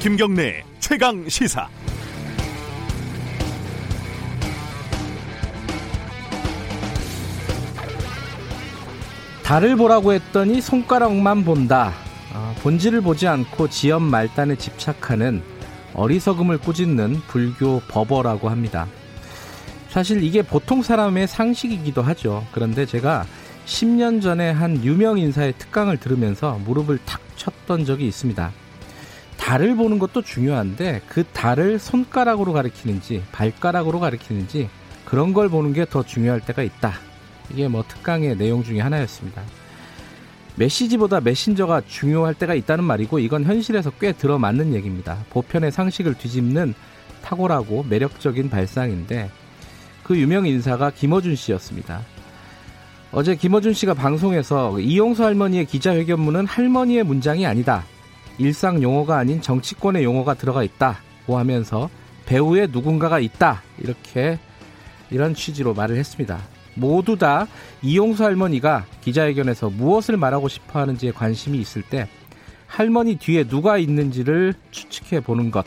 김경래 최강 시사. 달을 보라고 했더니 손가락만 본다. 어, 본질을 보지 않고 지연 말단에 집착하는 어리석음을 꾸짖는 불교 법어라고 합니다. 사실 이게 보통 사람의 상식이기도 하죠. 그런데 제가 10년 전에 한 유명 인사의 특강을 들으면서 무릎을 탁 쳤던 적이 있습니다. 달을 보는 것도 중요한데 그 달을 손가락으로 가리키는지 발가락으로 가리키는지 그런 걸 보는 게 더 중요할 때가 있다. 이게 뭐 특강의 내용 중에 하나였습니다. 메시지보다 메신저가 중요할 때가 있다는 말이고 이건 현실에서 꽤 들어맞는 얘기입니다. 보편의 상식을 뒤집는 탁월하고 매력적인 발상인데 그 유명 인사가 김어준 씨였습니다. 어제 김어준 씨가 방송에서 이용수 할머니의 기자회견문은 할머니의 문장이 아니다. 일상 용어가 아닌 정치권의 용어가 들어가 있다고 하면서 배우의 누군가가 있다. 이렇게 이런 취지로 말을 했습니다. 모두 다 이용수 할머니가 기자회견에서 무엇을 말하고 싶어 하는지에 관심이 있을 때 할머니 뒤에 누가 있는지를 추측해 보는 것.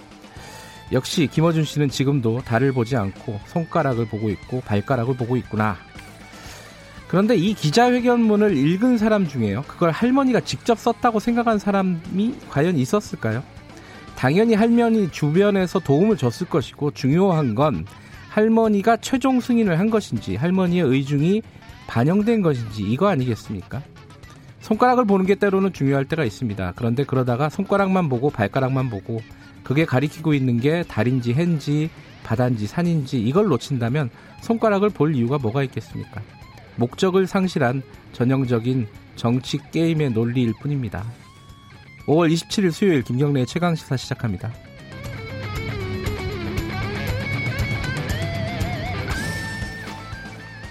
역시 김어준 씨는 지금도 달을 보지 않고 손가락을 보고 있고 발가락을 보고 있구나. 그런데 이 기자회견문을 읽은 사람 중에요. 그걸 할머니가 직접 썼다고 생각한 사람이 과연 있었을까요? 당연히 할머니 주변에서 도움을 줬을 것이고 중요한 건 할머니가 최종 승인을 한 것인지 할머니의 의중이 반영된 것인지 이거 아니겠습니까? 손가락을 보는 게 때로는 중요할 때가 있습니다. 그런데 그러다가 손가락만 보고 발가락만 보고 그게 가리키고 있는 게 달인지 해인지 바다인지 산인지 이걸 놓친다면 손가락을 볼 이유가 뭐가 있겠습니까? 목적을 상실한 전형적인 정치 게임의 논리일 뿐입니다. 5월 27일 수요일 김경래의 최강시사 시작합니다.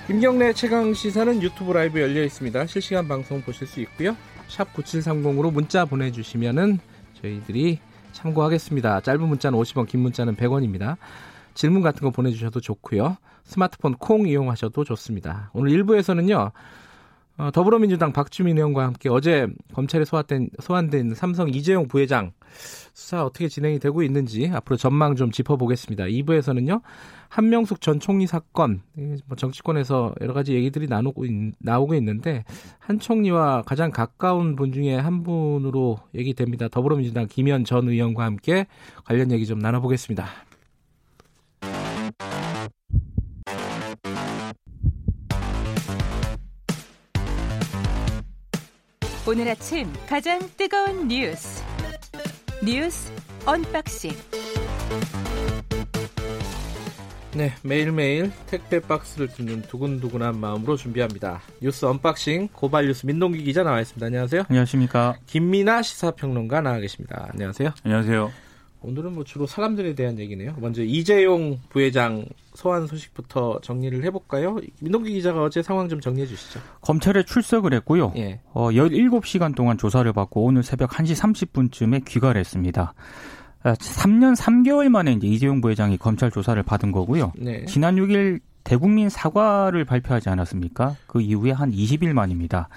김경래 최강 시사는 유튜브 라이브 열려 있습니다. 실시간 방송 보실 수 있고요. 샵 9730으로 문자 보내주시면은 저희들이 참고하겠습니다. 짧은 문자는 50원, 긴 문자는 100원입니다. 질문 같은 거 보내주셔도 좋고요. 스마트폰 콩 이용하셔도 좋습니다. 오늘 1부에서는요. 어, 더불어민주당 박주민 의원과 함께 어제 검찰에 소환된, 소환된 삼성 이재용 부회장 수사 어떻게 진행이 되고 있는지 앞으로 전망 좀 짚어보겠습니다. 2부에서는요. 한명숙 전 총리 사건 뭐 정치권에서 여러 가지 얘기들이 나누고 있, 나오고 있는데 한 총리와 가장 가까운 분 중에 한 분으로 얘기됩니다. 더불어민주당 김현 전 의원과 함께 관련 얘기 좀 나눠보겠습니다. 오늘 아침 가장 뜨거운 뉴스 뉴스 언박싱 네, 매일매일 택배 박스를 뚫는 두근두근한 마음으로 준비합니다. 뉴스 unboxing 고발 뉴스 민동기 기자 나와 있습니다. 안녕하세요. 안녕하십니까. 김민아 시사평론가 나와 계십니다. 안녕하세요. 안녕하세요. 오늘은 뭐 주로 사람들에 대한 얘기네요. 먼저 이재용 부회장 소환 소식부터 정리를 해볼까요? 민동기 기자가 어제 상황 좀 정리해 주시죠. 검찰에 출석을 했고요. 예. 어, 17시간 동안 조사를 받고 오늘 새벽 1시 30분쯤에 귀가를 했습니다. 3년 아, 3개월 만에 이제 이재용 부회장이 검찰 조사를 받은 거고요. 네. 지난 6일 대국민 사과를 발표하지 않았습니까? 그 이후에 한 20일 만입니다.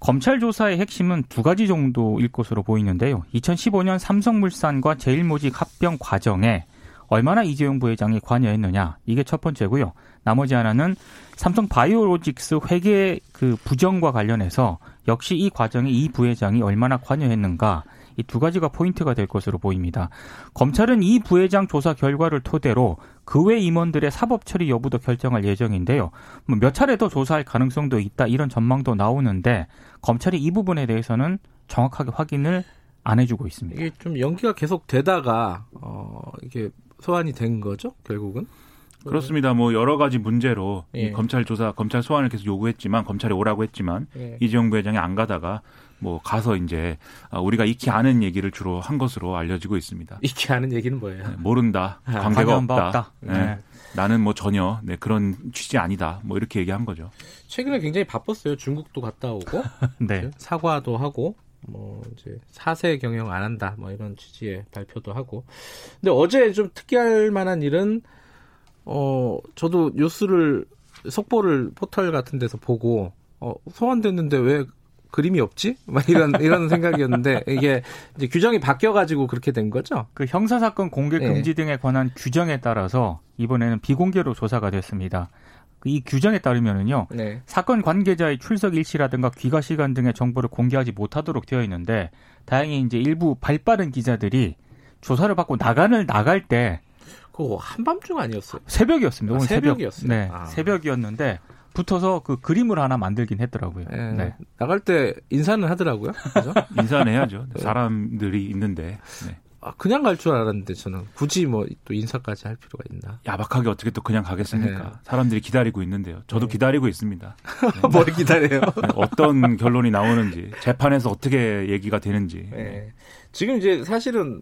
검찰 조사의 핵심은 두 가지 정도일 것으로 보이는데요. 2015년 삼성물산과 제일모직 합병 과정에 얼마나 이재용 부회장이 관여했느냐 이게 첫 번째고요. 나머지 하나는 삼성 바이오로직스 회계 그 부정과 관련해서 역시 이 과정에 이 부회장이 얼마나 관여했는가 이 두 가지가 포인트가 될 것으로 보입니다. 검찰은 이 부회장 조사 결과를 토대로 그 외 임원들의 사법 처리 여부도 결정할 예정인데요. 뭐몇 차례 더 조사할 가능성도 있다 이런 전망도 나오는데 검찰이 이 부분에 대해서는 정확하게 확인을 안 해주고 있습니다. 이게 좀 연기가 계속 되다가 어 이게 소환이 된 거죠, 결국은? 그렇습니다. 뭐 여러 가지 문제로 예. 검찰 조사, 검찰 소환을 계속 요구했지만 검찰에 오라고 했지만 예. 이재용 부회장이 안 가다가 뭐 가서 이제 아, 우리가 익히 아는 얘기를 주로 한 것으로 알려지고 있습니다. 익히 아는 얘기는 뭐예요? 네, 모른다, 아, 관계가 없다. 없다. 네. 네. 나는 뭐 전혀 네, 그런 취지 아니다. 뭐 이렇게 얘기한 거죠. 최근에 굉장히 바빴어요. 중국도 갔다 오고 네. 사과도 하고 뭐 이제 사세 경영 안 한다 뭐 이런 취지의 발표도 하고 근데 어제 좀 특이할 만한 일은 어 저도 뉴스를 속보를 포털 같은 데서 보고 어 소환됐는데 왜 그림이 없지? 막 이런 이런 생각이었는데 이게 이제 규정이 바뀌어 가지고 그렇게 된 거죠. 그 형사 사건 공개 네. 금지 등에 관한 규정에 따라서 이번에는 비공개로 조사가 됐습니다. 그이 규정에 따르면은요. 네. 사건 관계자의 출석 일시라든가 귀가 시간 등의 정보를 공개하지 못하도록 되어 있는데 다행히 이제 일부 발빠른 기자들이 조사를 받고 나간을 나갈 때 그거 한밤중 아니었어요? 새벽이었습니다. 아, 오늘 새벽이었어요? 새벽. 네, 아. 새벽이었는데 붙어서 그 그림을 하나 만들긴 했더라고요. 네. 네. 나갈 때 인사는 하더라고요. 그죠? 인사는 해야죠. 사람들이 있는데 네. 아, 그냥 갈 줄 알았는데 저는 굳이 뭐 또 인사까지 할 필요가 있나? 야박하게 어떻게 또 그냥 가겠습니까? 네. 사람들이 기다리고 있는데요. 저도 기다리고 있습니다. 뭘 기다려요? 네, 어떤 결론이 나오는지 재판에서 어떻게 얘기가 되는지 네. 지금 이제 사실은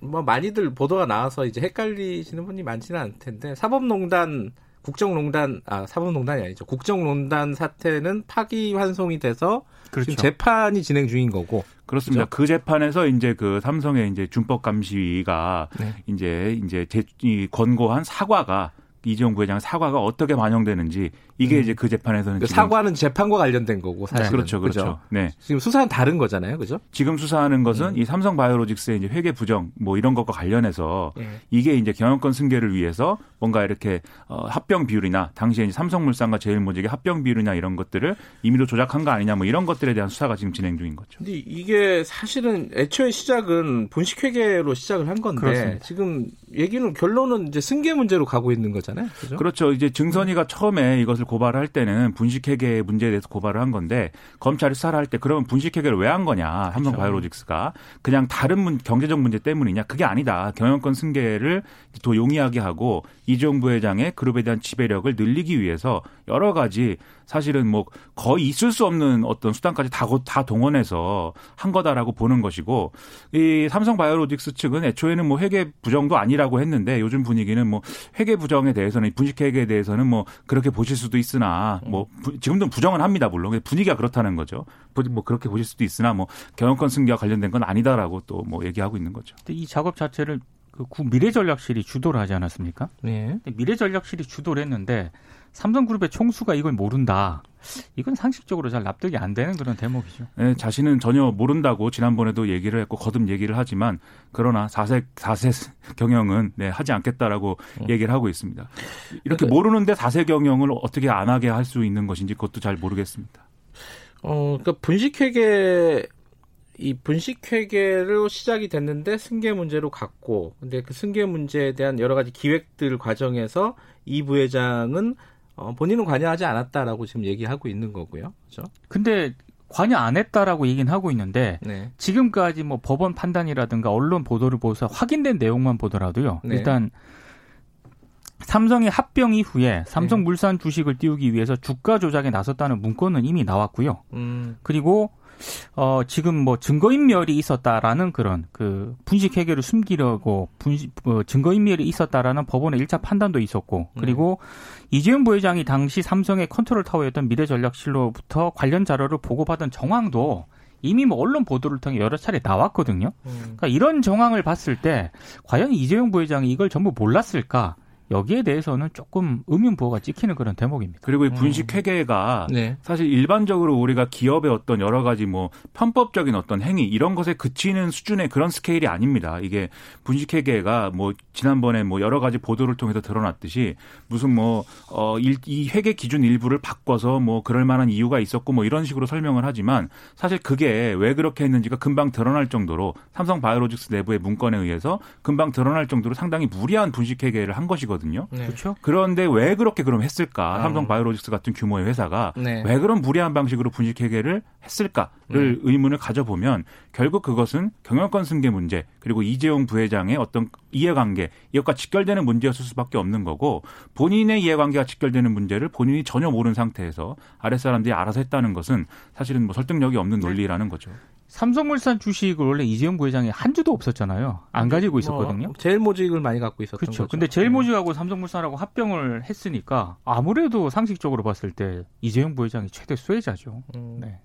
뭐 많이들 보도가 나와서 이제 헷갈리시는 분이 많지는 않을 텐데 사법농단 국정농단 아 사법농단이 아니죠 국정농단 사태는 파기환송이 돼서 그렇죠. 지금 재판이 진행 중인 거고 그렇습니다. 그 재판에서 이제 그 삼성의 이제 준법 감시가 네. 이제 이제 제, 이 권고한 사과가 이재용 부회장 사과가 어떻게 반영되는지 이게 이제 그 재판에서는 그 지금 사과는 재판과 관련된 거고 사실 그렇죠, 그렇죠. 네. 지금 수사는 다른 거잖아요, 그죠? 지금 수사하는 것은 음. 이 삼성 바이오로직스의 이제 회계 부정 뭐 이런 것과 관련해서 예. 이게 이제 경영권 승계를 위해서 뭔가 이렇게 어, 합병 비율이나 당시에 이제 삼성물산과 제일모직의 합병 비율이나 이런 것들을 임의로 조작한 거 아니냐 뭐 이런 것들에 대한 수사가 지금 진행 중인 거죠. 근데 이게 사실은 애초에 시작은 분식회계로 시작을 한 건데 그렇습니다. 지금 얘기는 결론은 이제 승계 문제로 가고 있는 거잖아요, 그죠? 그렇죠. 이제 증선이가 처음에 이것을 고발할 때는 분식회계 문제에 대해서 고발을 한 건데 검찰이 수사를 할 때 그러면 분식회계를 왜 한 거냐 삼성 바이오로직스가. 그냥 다른 문, 경제적 문제 때문이냐 그게 아니다. 경영권 승계를 더 용이하게 하고 이재용 부회장의 그룹에 대한 지배력을 늘리기 위해서 여러 가지 사실은 뭐 거의 있을 수 없는 어떤 수단까지 다, 고- 다 동원해서 한 거다라고 보는 것이고 이 삼성 바이오로직스 측은 애초에는 뭐 회계 부정도 아니라고 했는데 요즘 분위기는 뭐 회계 부정에 대해서는 분식 회계에 대해서는 뭐 그렇게 보실 수도 있으나 뭐 부- 지금도 부정은 합니다 물론 근데 분위기가 그렇다는 거죠 부- 뭐 그렇게 보실 수도 있으나 뭐 경영권 승계와 관련된 건 아니다라고 또 뭐 얘기하고 있는 거죠. 근데 이 작업 자체를 그구 미래전략실이 주도를 하지 않았습니까? 예. 근데 미래전략실이 주도를 했는데 삼성그룹의 총수가 이걸 모른다. 이건 상식적으로 잘 납득이 안 되는 그런 대목이죠. 예, 자신은 전혀 모른다고 지난번에도 얘기를 했고 거듭 얘기를 하지만 그러나 사세 사세 경영은 네, 하지 않겠다라고 얘기를 하고 있습니다. 이렇게 모르는데 사세 경영을 어떻게 안 하게 할 수 있는 것인지 그것도 잘 모르겠습니다. 어, 그러니까 분식회계 이 분식회계로 시작이 됐는데 승계 문제로 갔고, 근데 그 승계 문제에 대한 여러 가지 기획들 과정에서 이 부회장은 어, 본인은 관여하지 않았다라고 지금 얘기하고 있는 거고요. 그렇죠? 근데 관여 안 했다라고 얘기는 하고 있는데 네. 지금까지 뭐 법원 판단이라든가 언론 보도를 보고서 확인된 내용만 보더라도요. 네. 일단 삼성의 합병 이후에 삼성물산 주식을 띄우기 위해서 주가 조작에 나섰다는 문건은 이미 나왔고요. 음, 그리고 어 지금 뭐 증거인멸이 있었다라는 그런 그 분식 회계를 숨기려고 분식 어, 증거인멸이 있었다라는 법원의 1차 판단도 있었고 그리고 이재용 부회장이 당시 삼성의 컨트롤 타워였던 미래전략실로부터 관련 자료를 보고받은 정황도 이미 뭐 언론 보도를 통해 여러 차례 나왔거든요. 음. 그러니까 이런 정황을 봤을 때 과연 이재용 부회장이 이걸 전부 몰랐을까? 여기에 대해서는 조금 의문부호가 찍히는 그런 대목입니다. 그리고 이 분식 회계가 네. 사실 일반적으로 우리가 기업의 어떤 여러 가지 뭐 편법적인 어떤 행위 이런 것에 그치는 수준의 그런 스케일이 아닙니다. 이게 분식회계가 뭐 지난번에 뭐 여러 가지 보도를 통해서 드러났듯이 무슨 뭐어이 회계 기준 일부를 바꿔서 뭐 그럴 만한 이유가 있었고 뭐 이런 식으로 설명을 하지만 사실 그게 왜 그렇게 했는지가 금방 드러날 정도로 삼성 바이오로직스 내부의 문건에 의해서 금방 드러날 정도로 상당히 무리한 분식회계를 한 것이거든요. 네. 그렇죠? 그런데 왜 그렇게 그럼 했을까? 음. 삼성 바이오로직스 같은 규모의 회사가 네. 왜 그런 무리한 방식으로 분식 회계를 했을까를 음. 의문을 가져보면 결국 그것은 경영권 승계 문제 그리고 이재용 부회장의 어떤 이해관계 이것과 직결되는 문제였을 수밖에 없는 거고 본인의 이해관계가 직결되는 문제를 본인이 전혀 모르는 상태에서 아랫사람들이 알아서 했다는 것은 사실은 뭐 설득력이 없는 논리라는 거죠. 삼성물산 주식을 원래 이재용 부회장이 한 주도 없었잖아요. 안 가지고 있었거든요. 뭐 제일모직을 많이 갖고 있었던 그렇죠. 거죠. 근데 제일모직하고 삼성물산하고 합병을 했으니까 아무래도 상식적으로 봤을 때 이재용 부회장이 최대 수혜자죠. 음. 네.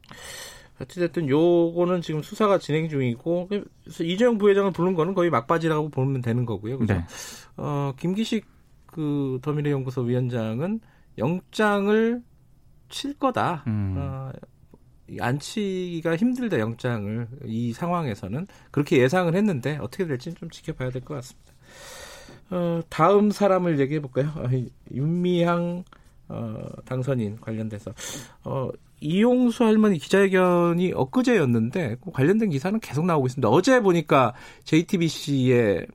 어찌됐든 요거는 지금 수사가 진행 중이고 그래서 이재용 부회장을 부른 거는 거의 막바지라고 보면 되는 거고요. 그죠? 네. 어, 김기식 그 더미래 연구소 위원장은 영장을 칠 거다. 음. 어, 안치기가 힘들다 영장을 이 상황에서는 그렇게 예상을 했는데 어떻게 될지는 좀 지켜봐야 될 것 같습니다. 어, 다음 사람을 얘기해 볼까요? 어, 윤미향 어, 당선인 관련돼서 어, 이용수 할머니 기자회견이 엊그제였는데 그 관련된 기사는 계속 나오고 있습니다. 어제 보니까 JTBC의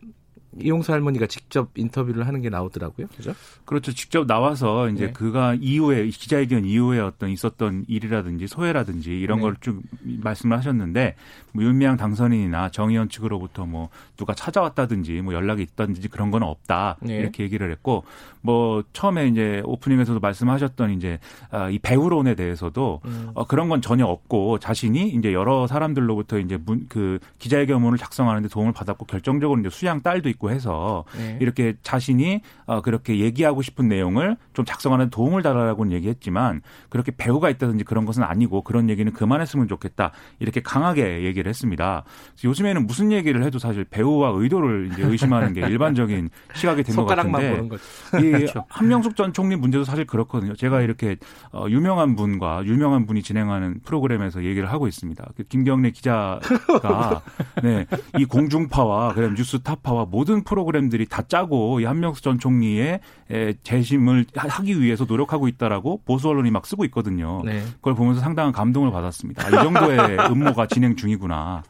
이용수 할머니가 직접 인터뷰를 하는 게 나오더라고요. 그죠? 그렇죠. 직접 나와서 이제 네. 그가 이후에 기자회견 이후에 어떤 있었던 일이라든지 소회라든지 이런 네. 걸쭉 말씀을 하셨는데 뭐 윤미향 당선인이나 정의원 측으로부터 뭐 누가 찾아왔다든지 뭐 연락이 있다든지 그런 건 없다 네. 이렇게 얘기를 했고 뭐 처음에 이제 오프닝에서도 말씀하셨던 이제 아, 이 배우론에 대해서도 음. 어, 그런 건 전혀 없고 자신이 이제 여러 사람들로부터 이제 문, 그 기자회견문을 작성하는데 도움을 받았고 결정적으로 이제 수양 딸도 있고 해서 네. 이렇게 자신이 어, 그렇게 얘기하고 싶은 내용을 좀 작성하는 도움을 달라고는 얘기했지만 그렇게 배우가 있다든지 그런 것은 아니고 그런 얘기는 그만했으면 좋겠다 이렇게 강하게 얘기를 했습니다. 요즘에는 무슨 얘기를 해도 사실 배우와 의도를 이제 의심하는 게 일반적인 시각이 된 것 같은데 이 그렇죠. 한명숙 전 총리 문제도 사실 그렇거든요. 제가 이렇게 어, 유명한 분과 유명한 분이 진행하는 프로그램에서 얘기를 하고 있습니다. 그 김경래 기자가 네, 이 공중파와 그다음 뉴스타파와 모든 프로그램들이 다 짜고 이 한명숙 전 총리의 재심을 하기 위해서 노력하고 있다라고 보수 언론이 막 쓰고 있거든요. 네. 그걸 보면서 상당한 감동을 받았습니다. 아, 이 정도의 음모가 진행 중이구나.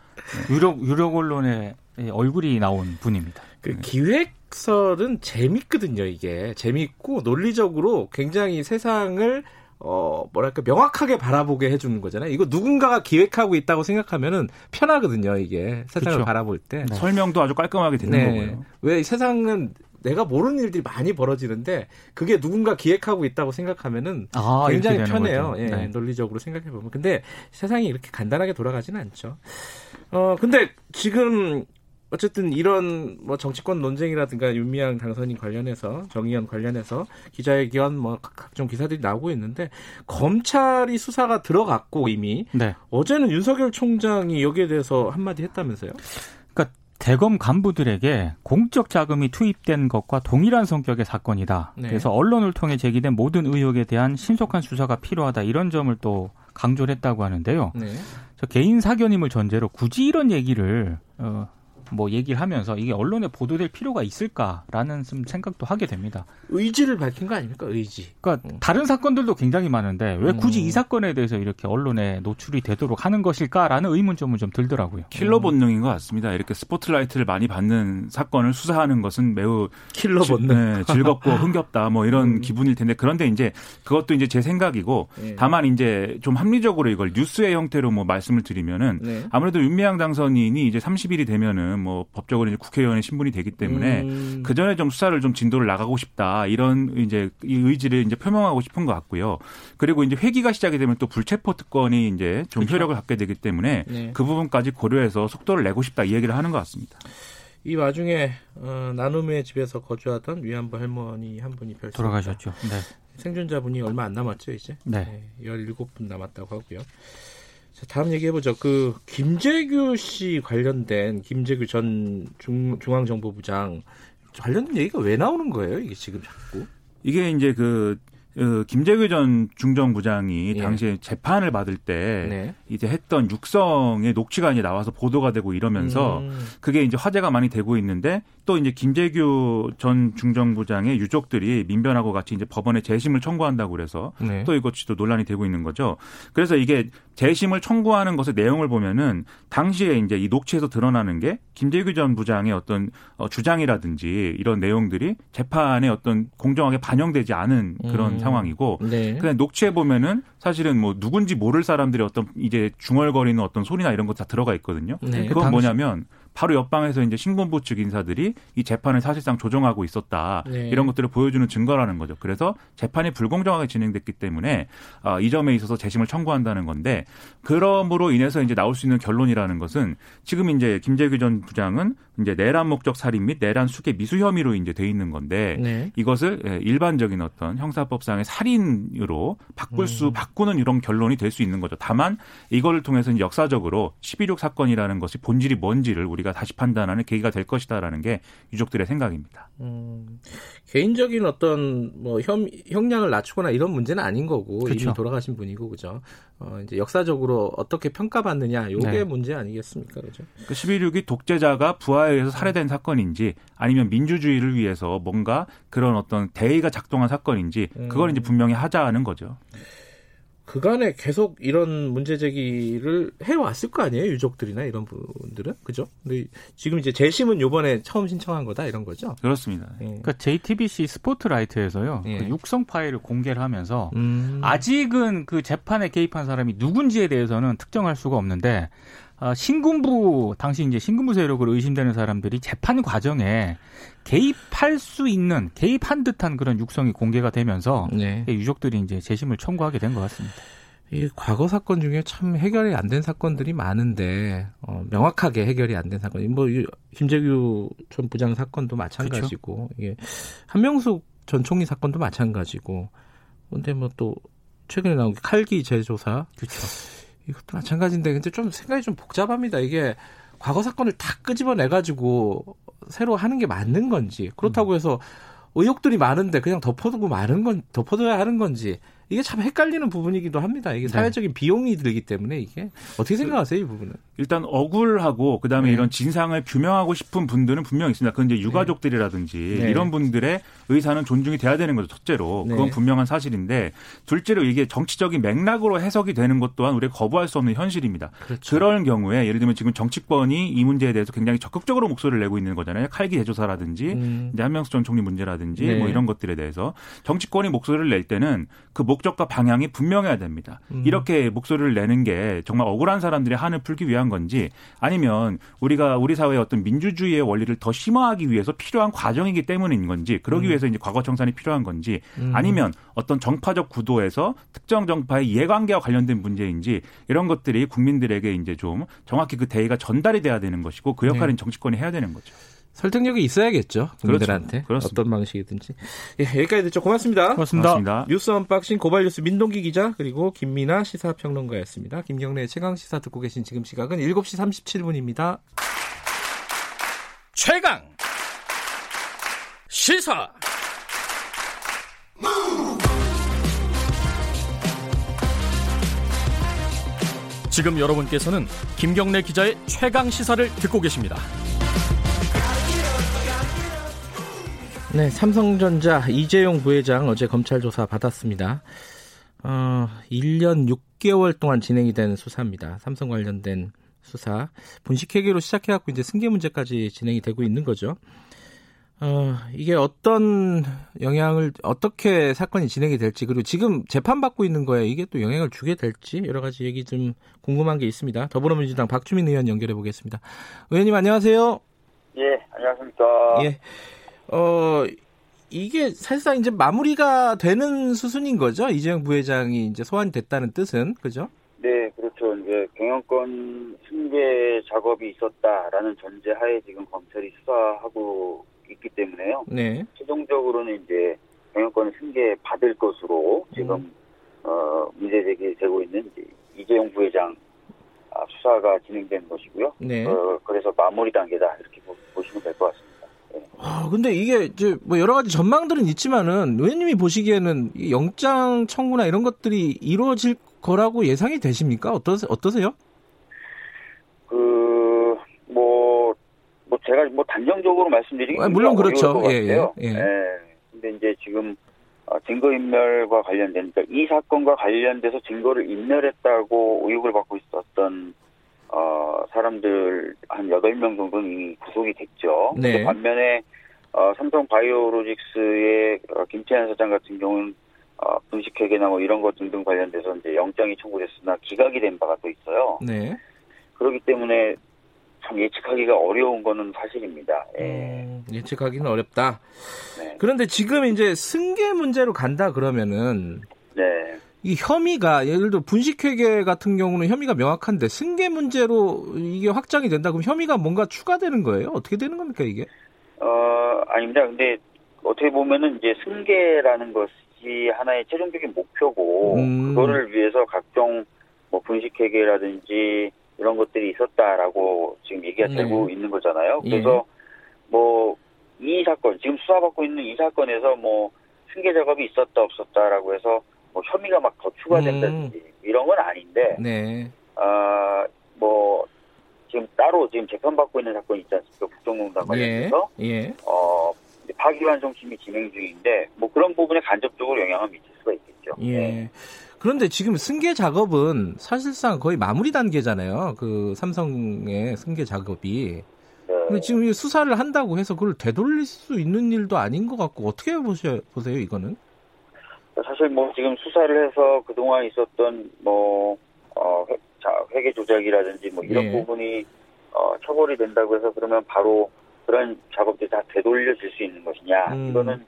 네. 유력 유력 언론의 얼굴이 나온 분입니다. 그 기획설은 재밌거든요. 이게 재밌고 논리적으로 굉장히 세상을 어, 뭐랄까, 명확하게 바라보게 해주는 거잖아요. 이거 누군가가 기획하고 있다고 생각하면은 편하거든요, 이게. 세상을 그렇죠. 바라볼 때. 네. 설명도 아주 깔끔하게 되는 네. 거고요. 왜 세상은 내가 모르는 일들이 많이 벌어지는데 그게 누군가 기획하고 있다고 생각하면은 아, 굉장히 편해요. 예, 네. 논리적으로 생각해 보면. 근데 세상이 이렇게 간단하게 돌아가지는 않죠. 어, 근데 지금 어쨌든 이런 뭐 정치권 논쟁이라든가 윤미향 당선인 관련해서 정의연 관련해서 기자회견 뭐 각종 기사들이 나오고 있는데 검찰이 수사가 들어갔고 이미 네. 어제는 윤석열 총장이 여기에 대해서 한마디 했다면서요? 그러니까 대검 간부들에게 공적 자금이 투입된 것과 동일한 성격의 사건이다. 네. 그래서 언론을 통해 제기된 모든 의혹에 대한 신속한 수사가 필요하다. 이런 점을 또 강조를 했다고 하는데요. 네. 저 개인 사견임을 전제로 굳이 이런 얘기를 어, 뭐 얘기를 하면서 이게 언론에 보도될 필요가 있을까라는 좀 생각도 하게 됩니다. 의지를 밝힌 거 아닙니까? 의지. 그러니까 음. 다른 사건들도 굉장히 많은데 왜 굳이 음. 이 사건에 대해서 이렇게 언론에 노출이 되도록 하는 것일까라는 의문점은 좀 들더라고요. 킬러 본능인 것 같습니다. 이렇게 스포트라이트를 많이 받는 사건을 수사하는 것은 매우 킬러 본능, 네, 즐겁고 흥겹다 뭐 이런 음. 기분일 텐데 그런데 이제 그것도 이제 제 생각이고 네. 다만 이제 좀 합리적으로 이걸 뉴스의 형태로 뭐 말씀을 드리면은 네. 아무래도 윤미향 당선인이 이제 30일이 되면은 되면 뭐 법적으로 이제 국회의원의 신분이 되기 때문에 음. 그 전에 좀 수사를 좀 진도를 나가고 싶다 이런 이제 이 의지를 이제 표명하고 싶은 것 같고요. 그리고 이제 회기가 시작이 되면 또 불체포 특권이 이제 좀 그렇죠. 효력을 갖게 되기 때문에 네. 그 부분까지 고려해서 속도를 내고 싶다 이 얘기를 하는 것 같습니다. 이 와중에 어, 나눔의 집에서 거주하던 위안부 할머니 한 분이 별세 돌아가셨죠. 네. 생존자분이 얼마 안 남았죠, 이제. 네. 네 17분 남았다고 하고요. 자, 다음 얘기해보죠. 그 김재규 씨 관련된 김재규 전 중, 중앙정보부장 관련된 얘기가 왜 나오는 거예요? 이게 지금 자꾸? 이게 이제 그 그 김재규 전 중정부장이 예. 당시에 재판을 받을 때 네. 이제 했던 육성의 녹취가 이제 나와서 보도가 되고 이러면서 음. 그게 이제 화제가 많이 되고 있는데 또 이제 김재규 전 중정부장의 유족들이 민변하고 같이 이제 법원에 재심을 청구한다고 그래서 네. 또 이것이 또 논란이 되고 있는 거죠. 그래서 이게 재심을 청구하는 것의 내용을 보면은 당시에 이제 이 녹취에서 드러나는 게 김재규 전 부장의 어떤 어, 주장이라든지 이런 내용들이 재판에 어떤 공정하게 반영되지 않은 그런 음. 상황이고 네. 그냥 녹취해 보면은 사실은 뭐 누군지 모를 사람들이 어떤 이제 중얼거리는 어떤 소리나 이런 것 다 들어가 있거든요. 네. 그건 뭐냐면 바로 옆방에서 이제 신군부 측 인사들이 이 재판을 사실상 조정하고 있었다. 네. 이런 것들을 보여주는 증거라는 거죠. 그래서 재판이 불공정하게 진행됐기 때문에 어, 이 점에 있어서 재심을 청구한다는 건데 그럼으로 인해서 이제 나올 수 있는 결론이라는 것은 지금 이제 김재규 전 부장은 이제 내란 목적 살인 및 내란 수계 미수 혐의로 이제 돼 있는 건데 네. 이것을 예, 일반적인 어떤 형사법상의 살인으로 바꿀 수 바꾸는 이런 결론이 될 수 있는 거죠. 다만 이거를 통해서 역사적으로 11.6 사건이라는 것이 본질이 뭔지를 우리가 다시 판단하는 계기가 될 것이다라는 게 유족들의 생각입니다. 음, 개인적인 어떤 뭐 형, 형량을 낮추거나 이런 문제는 아닌 거고 그쵸. 이미 돌아가신 분이고 그죠. 어, 이제 역사적으로 어떻게 평가받느냐 요게 네. 문제 아니겠습니까, 그죠? 그 11.6이 독재자가 부하에 의해서 살해된 사건인지 아니면 민주주의를 위해서 뭔가 그런 어떤 대의가 작동한 사건인지 그걸 이제 분명히 하자는 거죠. 그간에 계속 이런 문제 제기를 해왔을 거 아니에요, 유족들이나 이런 분들은 그죠? 근데 지금 이제 재심은 요번에 처음 신청한 거다 이런 거죠. 그렇습니다. 예. 그러니까 JTBC 스포트라이트에서요. 예. 그 육성 파일을 공개를 하면서 음. 아직은 그 재판에 개입한 사람이 누군지에 대해서는 특정할 수가 없는데 아, 신군부 당시 이제 신군부 세력으로 의심되는 사람들이 재판 과정에 개입할 수 있는 개입한 듯한 그런 육성이 공개가 되면서 네. 유족들이 이제 재심을 청구하게 된 것 같습니다. 이 과거 사건 중에 참 해결이 안 된 사건들이 많은데 어, 명확하게 해결이 안 된 사건. 뭐 이- 김재규 전 부장 사건도 마찬가지고 이게 한명숙 전 총리 사건도 마찬가지고. 근데 뭐 또 최근에 나온 게 칼기 재조사 그렇죠. 이것도 마찬가지인데 근데 좀 생각이 좀 복잡합니다. 이게 과거 사건을 다 끄집어내 가지고 새로 하는 게 맞는 건지 그렇다고 해서 의혹들이 많은데 그냥 덮어두고 마는 건 덮어둬야 하는 건지 이게 참 헷갈리는 부분이기도 합니다. 이게 사회적인 비용이 들기 때문에 이게 어떻게 생각하세요 이 부분은? 일단 억울하고 그다음에 네. 이런 진상을 규명하고 싶은 분들은 분명 있습니다. 그건 이제 유가족들이라든지 네. 이런 분들의 의사는 존중이 돼야 되는 거죠. 첫째로 네. 그건 분명한 사실인데 둘째로 이게 정치적인 맥락으로 해석이 되는 것 또한 우리가 거부할 수 없는 현실입니다. 그렇죠. 그럴 경우에 예를 들면 지금 정치권이 이 문제에 대해서 굉장히 적극적으로 목소리를 내고 있는 거잖아요. 칼기 대조사라든지 음. 이제 한명수 전 총리 문제라든지 네. 뭐 이런 것들에 대해서 정치권이 목소리를 낼 때는 그 목적과 방향이 분명해야 됩니다. 음. 이렇게 목소리를 내는 게 정말 억울한 사람들의 한을 풀기 위한 건지 아니면 우리가 우리 사회의 어떤 민주주의의 원리를 더 심화하기 위해서 필요한 과정이기 때문인 건지 그러기 음. 위해서 이제 과거 청산이 필요한 건지 아니면 어떤 정파적 구도에서 특정 정파의 이해관계와 관련된 문제인지 이런 것들이 국민들에게 이제 좀 정확히 그 대의가 전달이 돼야 되는 것이고 그 역할은 네. 정치권이 해야 되는 거죠. 설득력이 있어야겠죠 국민들한테 그렇죠. 어떤 방식이든지. 예, 여기까지 듣죠. 고맙습니다. 고맙습니다. 맞습니다. 뉴스 unboxing 고발뉴스 민동기 기자 그리고 김민아 시사평론가였습니다. 김경래 최강 시사 듣고 계신 지금 시각은 7시 37분입니다. 최강 시사 지금 여러분께서는 김경래 기자의 최강 시사를 듣고 계십니다. 네, 삼성전자 이재용 부회장 어제 검찰 조사 받았습니다. 어, 1년 6개월 동안 진행이 된 수사입니다. 삼성 관련된 수사. 분식회계로 시작해갖고 이제 승계 문제까지 진행이 되고 있는 거죠. 어, 이게 어떤 영향을, 어떻게 사건이 진행이 될지, 그리고 지금 재판받고 있는 거에 이게 또 영향을 주게 될지, 여러 가지 얘기 좀 궁금한 게 있습니다. 더불어민주당 박주민 의원 연결해 보겠습니다. 의원님 안녕하세요. 예, 안녕하십니까. 예. 어, 이게 사실상 이제 마무리가 되는 수순인 거죠? 이재용 부회장이 이제 소환이 됐다는 뜻은, 그죠? 네, 그렇죠. 이제 경영권 승계 작업이 있었다라는 전제 하에 지금 검찰이 수사하고 있기 때문에요. 네. 최종적으로는 이제 경영권 승계 받을 것으로 지금 음. 어, 문제 제기되고 있는 이재용 부회장 아, 수사가 진행된 것이고요. 네. 어, 그래서 마무리 단계다 이렇게 보, 보시면 될 것 같습니다. 아, 근데 이게 이제 뭐 여러 가지 전망들은 있지만은 의원님이 보시기에는 이 영장 청구나 이런 것들이 이루어질 거라고 예상이 되십니까? 어떠, 어떠세요? 그, 뭐, 뭐 제가 뭐 단정적으로 말씀드리기 아, 물론 그렇죠. 예, 같아요. 예, 예. 근데 이제 지금 어, 증거인멸과 관련된, 그러니까 이 사건과 관련돼서 증거를 인멸했다고 의혹을 받고 있었던 어, 사람들 한 8명 정도는 이미 구속이 됐죠. 네. 반면에 어, 삼성 바이오로직스의 어, 김태현 사장 같은 경우는 어, 분식회계나 뭐 이런 것 등등 관련돼서 이제 영장이 청구됐으나 기각이 된 바가 또 있어요. 네. 그렇기 때문에 참 예측하기가 어려운 거는 사실입니다. 예. 음, 예측하기는 어렵다. 네. 그런데 지금 이제 승계 문제로 간다 그러면은 네. 이 혐의가 예를 들어 분식회계 같은 경우는 혐의가 명확한데 승계 문제로 이게 확장이 된다 그럼 혐의가 뭔가 추가되는 거예요? 어떻게 되는 겁니까 이게? 어, 아닙니다. 근데 어떻게 보면은 이제 승계라는 것이 하나의 최종적인 목표고 음. 그거를 위해서 각종 뭐 분식회계라든지 이런 것들이 있었다라고 지금 얘기가 네. 되고 있는 거잖아요. 예. 그래서 뭐이 사건 지금 수사받고 있는 이 사건에서 뭐 승계 작업이 있었다 없었다라고 해서 뭐 혐의가 막 더 추가된다든지 이런 건 아닌데 네. 아뭐 지금 따로 지금 재판받고 있는 사건이 있지 않습니까? 국정농단 예. 관련해서 예. 어, 이제 파기환송심이 진행 중인데 뭐 그런 부분에 간접적으로 영향을 미칠 수가 있겠죠. 네. 예. 그런데 지금 승계 작업은 사실상 거의 마무리 단계잖아요. 그 삼성의 승계 작업이. 네. 근데 지금 이 수사를 한다고 해서 그걸 되돌릴 수 있는 일도 아닌 것 같고 어떻게 보셔, 보세요 이거는? 사실 뭐 지금 수사를 해서 그동안 있었던 뭐 어, 회, 자, 회계 조작이라든지 뭐 이런 예. 부분이 어, 처벌이 된다고 해서 그러면 바로 그런 작업들이 다 되돌려질 수 있는 것이냐 음. 이거는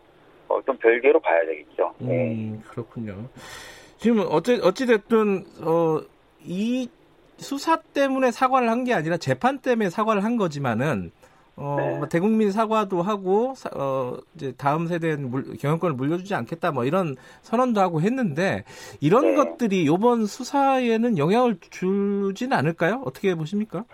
어, 좀 별개로 봐야 되겠죠. 네. 음, 그렇군요. 지금 어찌 어찌 됐든 어, 이 수사 때문에 사과를 한 게 아니라 재판 때문에 사과를 한 거지만은 어, 네. 뭐 대국민 사과도 하고 사- 어, 이제 다음 세대는 물, 경영권을 물려주지 않겠다 뭐 이런 선언도 하고 했는데 이런 네. 것들이 이번 수사에는 영향을 주진 않을까요? 어떻게 보십니까?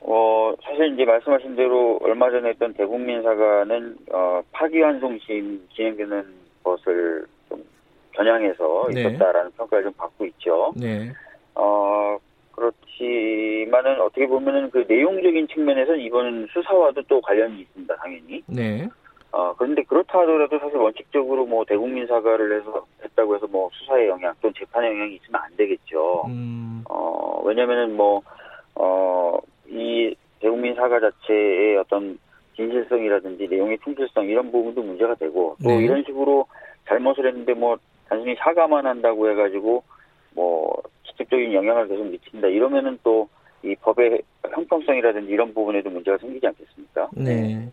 어, 사실 이제 말씀하신 대로 얼마 전에 했던 대국민 사과는 어, 파기환송심 진행되는 것을 좀 겨냥해서 네. 있었다라는 평가를 좀 받고 있죠. 네. 어, 그렇지만은 어떻게 보면은 그 내용적인 측면에서는 이번 수사와도 또 관련이 있습니다, 당연히. 네. 어, 그런데 그렇다 하더라도 사실 원칙적으로 뭐 대국민 사과를 해서 했다고 해서 뭐 수사에 영향 또는 재판에 영향이 있으면 안 되겠죠. 음, 어, 왜냐면은 뭐, 어, 이 대국민 사과 자체의 어떤 진실성이라든지 내용의 충실성 이런 부분도 문제가 되고 또 네. 이런 식으로 잘못을 했는데 뭐 단순히 사과만 한다고 해가지고 뭐 직접적인 영향을 계속 미친다 이러면은 또 이 법의 형평성이라든지 이런 부분에도 문제가 생기지 않겠습니까? 네.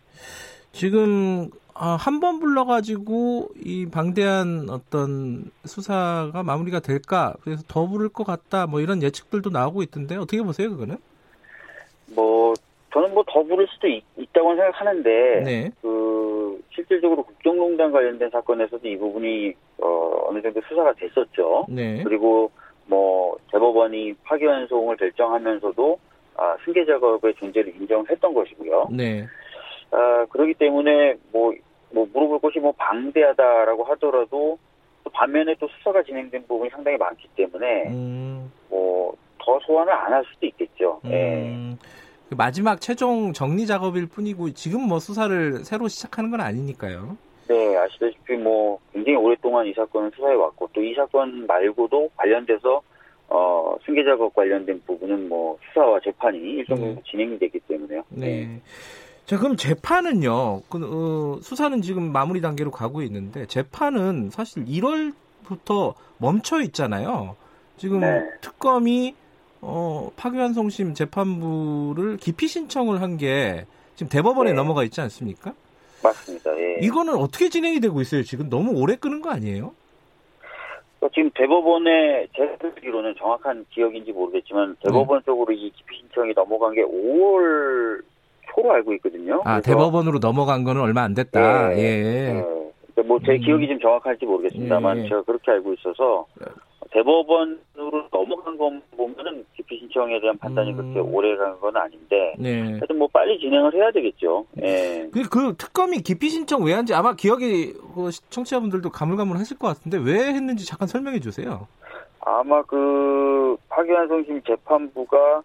지금 아, 한번 불러가지고 이 방대한 어떤 수사가 마무리가 될까 그래서 더 부를 것 같다 뭐 이런 예측들도 나오고 있던데 어떻게 보세요 그거는? 뭐 저는 뭐 더 부를 수도 있, 있다고 생각하는데 네. 그 실질적으로 국정농단 관련된 사건에서도 이 부분이 어, 어느 정도 수사가 됐었죠. 네. 그리고 뭐 대법원이 파기환송을 결정하면서도 아, 승계 작업의 존재를 인정했던 것이고요. 네. 아, 그렇기 때문에 뭐, 뭐 물어볼 것이 뭐 방대하다라고 하더라도 또 반면에 또 수사가 진행된 부분이 상당히 많기 때문에 음, 뭐더 소환을 안 할 수도 있겠죠. 예. 음, 그 마지막 최종 정리 작업일 뿐이고 지금 뭐 수사를 새로 시작하는 건 아니니까요. 네, 아시다시피 뭐 굉장히 오랫동안 이 사건을 수사해 왔고 또 이 사건 말고도 관련돼서 어 승계 작업 관련된 부분은 뭐 수사와 재판이 일정 정도 네. 진행이 됐기 때문에요. 네. 자, 그럼 재판은요, 그, 어, 수사는 지금 마무리 단계로 가고 있는데, 재판은 사실 1월부터 멈춰 있잖아요. 지금 네. 특검이, 어, 파기환송심 재판부를 기피 신청을 한 게 지금 대법원에 네. 넘어가 있지 않습니까? 맞습니다. 예. 이거는 어떻게 진행이 되고 있어요? 지금 너무 오래 끄는 거 아니에요? 어, 지금 대법원의 제 듣기로는 정확한 기억인지 모르겠지만 대법원 쪽으로 이 기피 신청이 넘어간 게 5월 초로 알고 있거든요. 아, 대법원으로 넘어간 거는 얼마 안 됐다. 네. 예. 뭐제 음. 기억이 좀 정확할지 모르겠습니다만 예, 예. 제가 그렇게 알고 있어서 대법원으로 넘어간 거 보면은 기피 신청에 대한 판단이 음. 그렇게 오래 간 건 아닌데 네. 하여튼 뭐 빨리 진행을 해야 되겠죠. 예. 그, 그 특검이 기피 신청 왜 한지 아마 기억이 그 청취자분들도 가물가물하실 것 같은데 왜 했는지 잠깐 설명해 주세요. 아마 그 파기환송심 재판부가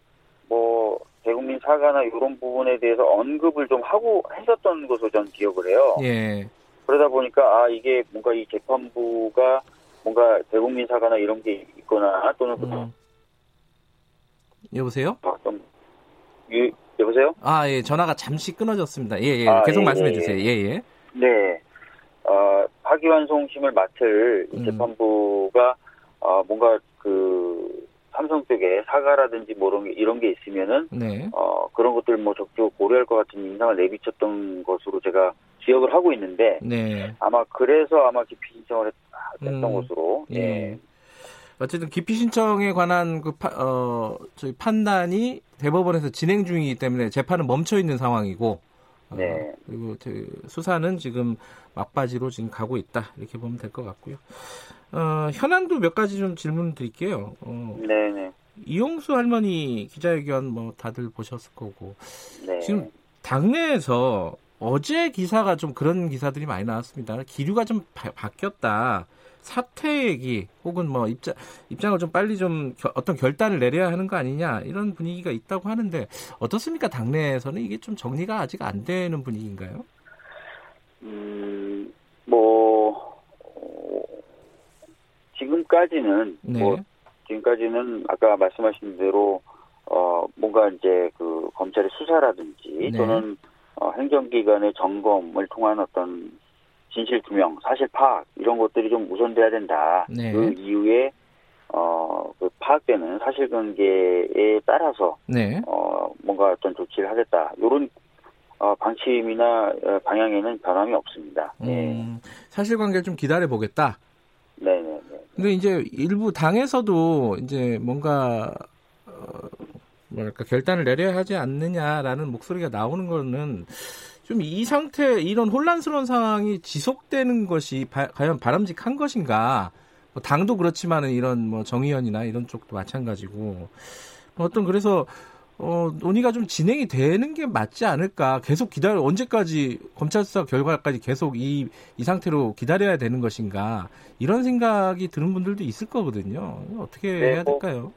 뭐 대국민 사과나 이런 부분에 대해서 언급을 좀 하고 했었던 것으로 전 기억을 해요. 예. 그러다 보니까 아 이게 뭔가 이 재판부가 뭔가 대국민 사과나 이런 게 있거나 또는 음. 여보세요? 좀 유, 여보세요? 아, 예. 전화가 잠시 끊어졌습니다. 예, 예. 아, 계속 예, 말씀해 예, 주세요. 예, 예. 네. 어, 파기환송심을 맡을 이 음. 재판부가 어, 뭔가 그 삼성 쪽에 사과라든지 뭐 이런 게, 이런 게 있으면은 네. 어, 그런 것들 뭐 적극 고려할 것 같은 인상을 내비쳤던 것으로 제가 기억을 하고 있는데 네. 아마 그래서 아마 기피 신청을 했, 했던 음. 것으로 예. 어쨌든 기피 신청에 관한 그 파, 어, 저희 판단이 대법원에서 진행 중이기 때문에 재판은 멈춰 있는 상황이고 어, 네. 그리고 그 수사는 지금 막바지로 지금 가고 있다 이렇게 보면 될 것 같고요. 어, 현안도 몇 가지 좀 질문 드릴게요. 어, 네네. 이용수 할머니 기자회견 뭐 다들 보셨을 거고 네. 지금 당내에서 어제 기사가 좀 그런 기사들이 많이 나왔습니다. 기류가 좀 바, 바뀌었다. 사퇴 얘기 혹은 뭐 입장 입장을 좀 빨리 좀 겨- 어떤 결단을 내려야 하는 거 아니냐 이런 분위기가 있다고 하는데 어떻습니까 당내에서는 이게 좀 정리가 아직 안 되는 분위기인가요? 음, 뭐, 어, 지금까지는, 네, 뭐, 지금까지는 아까 말씀하신 대로, 어, 뭔가 이제 그 검찰의 수사라든지 네. 또는 어, 행정기관의 점검을 통한 어떤 진실 규명, 사실 파악, 이런 것들이 좀 우선돼야 된다. 네. 그 이후에, 어, 그 파악되는 사실관계에 따라서, 네, 어, 뭔가 어떤 조치를 하겠다. 요런, 어, 방침이나 어, 방향에는 변함이 없습니다. 네. 음, 사실관계를 좀 기다려 보겠다. 네 네 네. 근데 이제 일부 당에서도 이제 뭔가 어, 뭐랄까 결단을 내려야 하지 않느냐라는 목소리가 나오는 거는 좀 이 상태 이런 혼란스러운 상황이 지속되는 것이 바- 과연 바람직한 것인가? 뭐 당도 그렇지만은 이런 뭐 정의연이나 이런 쪽도 마찬가지고 뭐 어떤 그래서 어, 논의가 좀 진행이 되는 게 맞지 않을까? 계속 기다려 언제까지 검찰 수사 결과까지 계속 이, 이 상태로 기다려야 되는 것인가? 이런 생각이 드는 분들도 있을 거거든요. 어떻게 네, 해야 뭐, 될까요?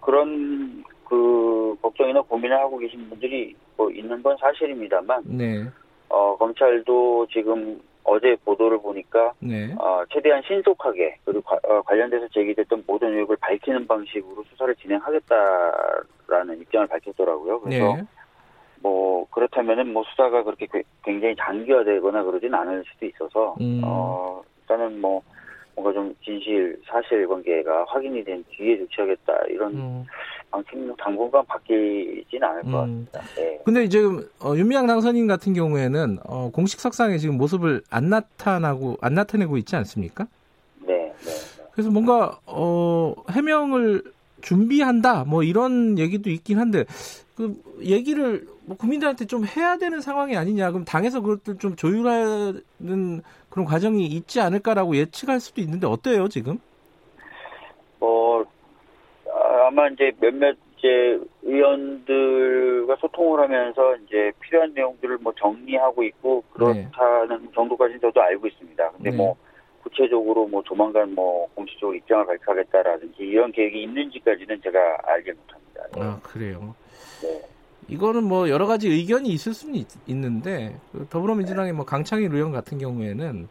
그런 그 걱정이나 고민을 하고 계신 분들이 뭐 있는 건 사실입니다만, 네, 어, 검찰도 지금 어제 보도를 보니까 네, 어, 최대한 신속하게 그리고 과- 어, 관련돼서 제기됐던 모든 의혹을 밝히는 방식으로 수사를 진행하겠다라는 입장을 밝혔더라고요. 그래서 네, 뭐 그렇다면은 뭐 수사가 그렇게 꽤- 굉장히 장기화되거나 그러진 않을 수도 있어서 음. 어 일단은 뭐 뭔가 좀 진실 사실관계가 확인이 된 뒤에 조치하겠다 이런 음, 방침 당분간 바뀌진 않을 것 음. 같습니다. 네. 근데 지금 어, 윤미향 당선인 같은 경우에는 어, 공식 석상에 지금 모습을 안 나타나고 안 나타내고 있지 않습니까? 네, 네, 네. 그래서 뭔가 어, 해명을 준비한다 뭐 이런 얘기도 있긴 한데 그 얘기를 뭐 국민들한테 좀 해야 되는 상황이 아니냐 그럼 당에서 그것들 좀 조율하는 그런 과정이 있지 않을까라고 예측할 수도 있는데 어때요 지금? 아마 이제 몇몇 이제 의원들과 소통을 하면서 이제 필요한 내용들을 뭐 정리하고 있고 그렇다는 정도까지는 저도 알고 있습니다. 근데 네. 뭐 구체적으로 뭐 조만간 뭐 공식적으로 입장을 발표하겠다라든지 이런 계획이 있는지까지는 제가 알지 못합니다. 예. 아 그래요. 네. 이거는 뭐 여러 가지 의견이 있을 수는 있, 는데그 더불어민주당의 뭐 강창일 의원 같은 경우에는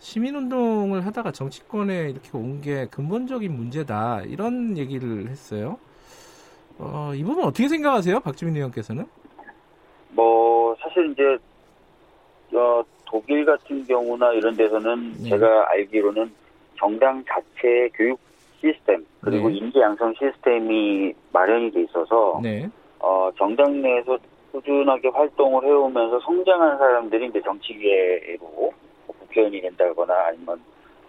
시민운동을 하다가 정치권에 이렇게 온 게 근본적인 문제다 이런 얘기를 했어요. 어, 이 부분 어떻게 생각하세요, 박주민 의원께서는? 뭐 사실 이제 어, 독일 같은 경우나 이런 데서는 네. 제가 알기로는 정당 자체의 교육 시스템 그리고 네. 인재 양성 시스템이 마련이 돼 있어서 네, 어, 정당 내에서 꾸준하게 활동을 해오면서 성장한 사람들이 이제 정치계로 뭐 국회의원이 된다거나 아니면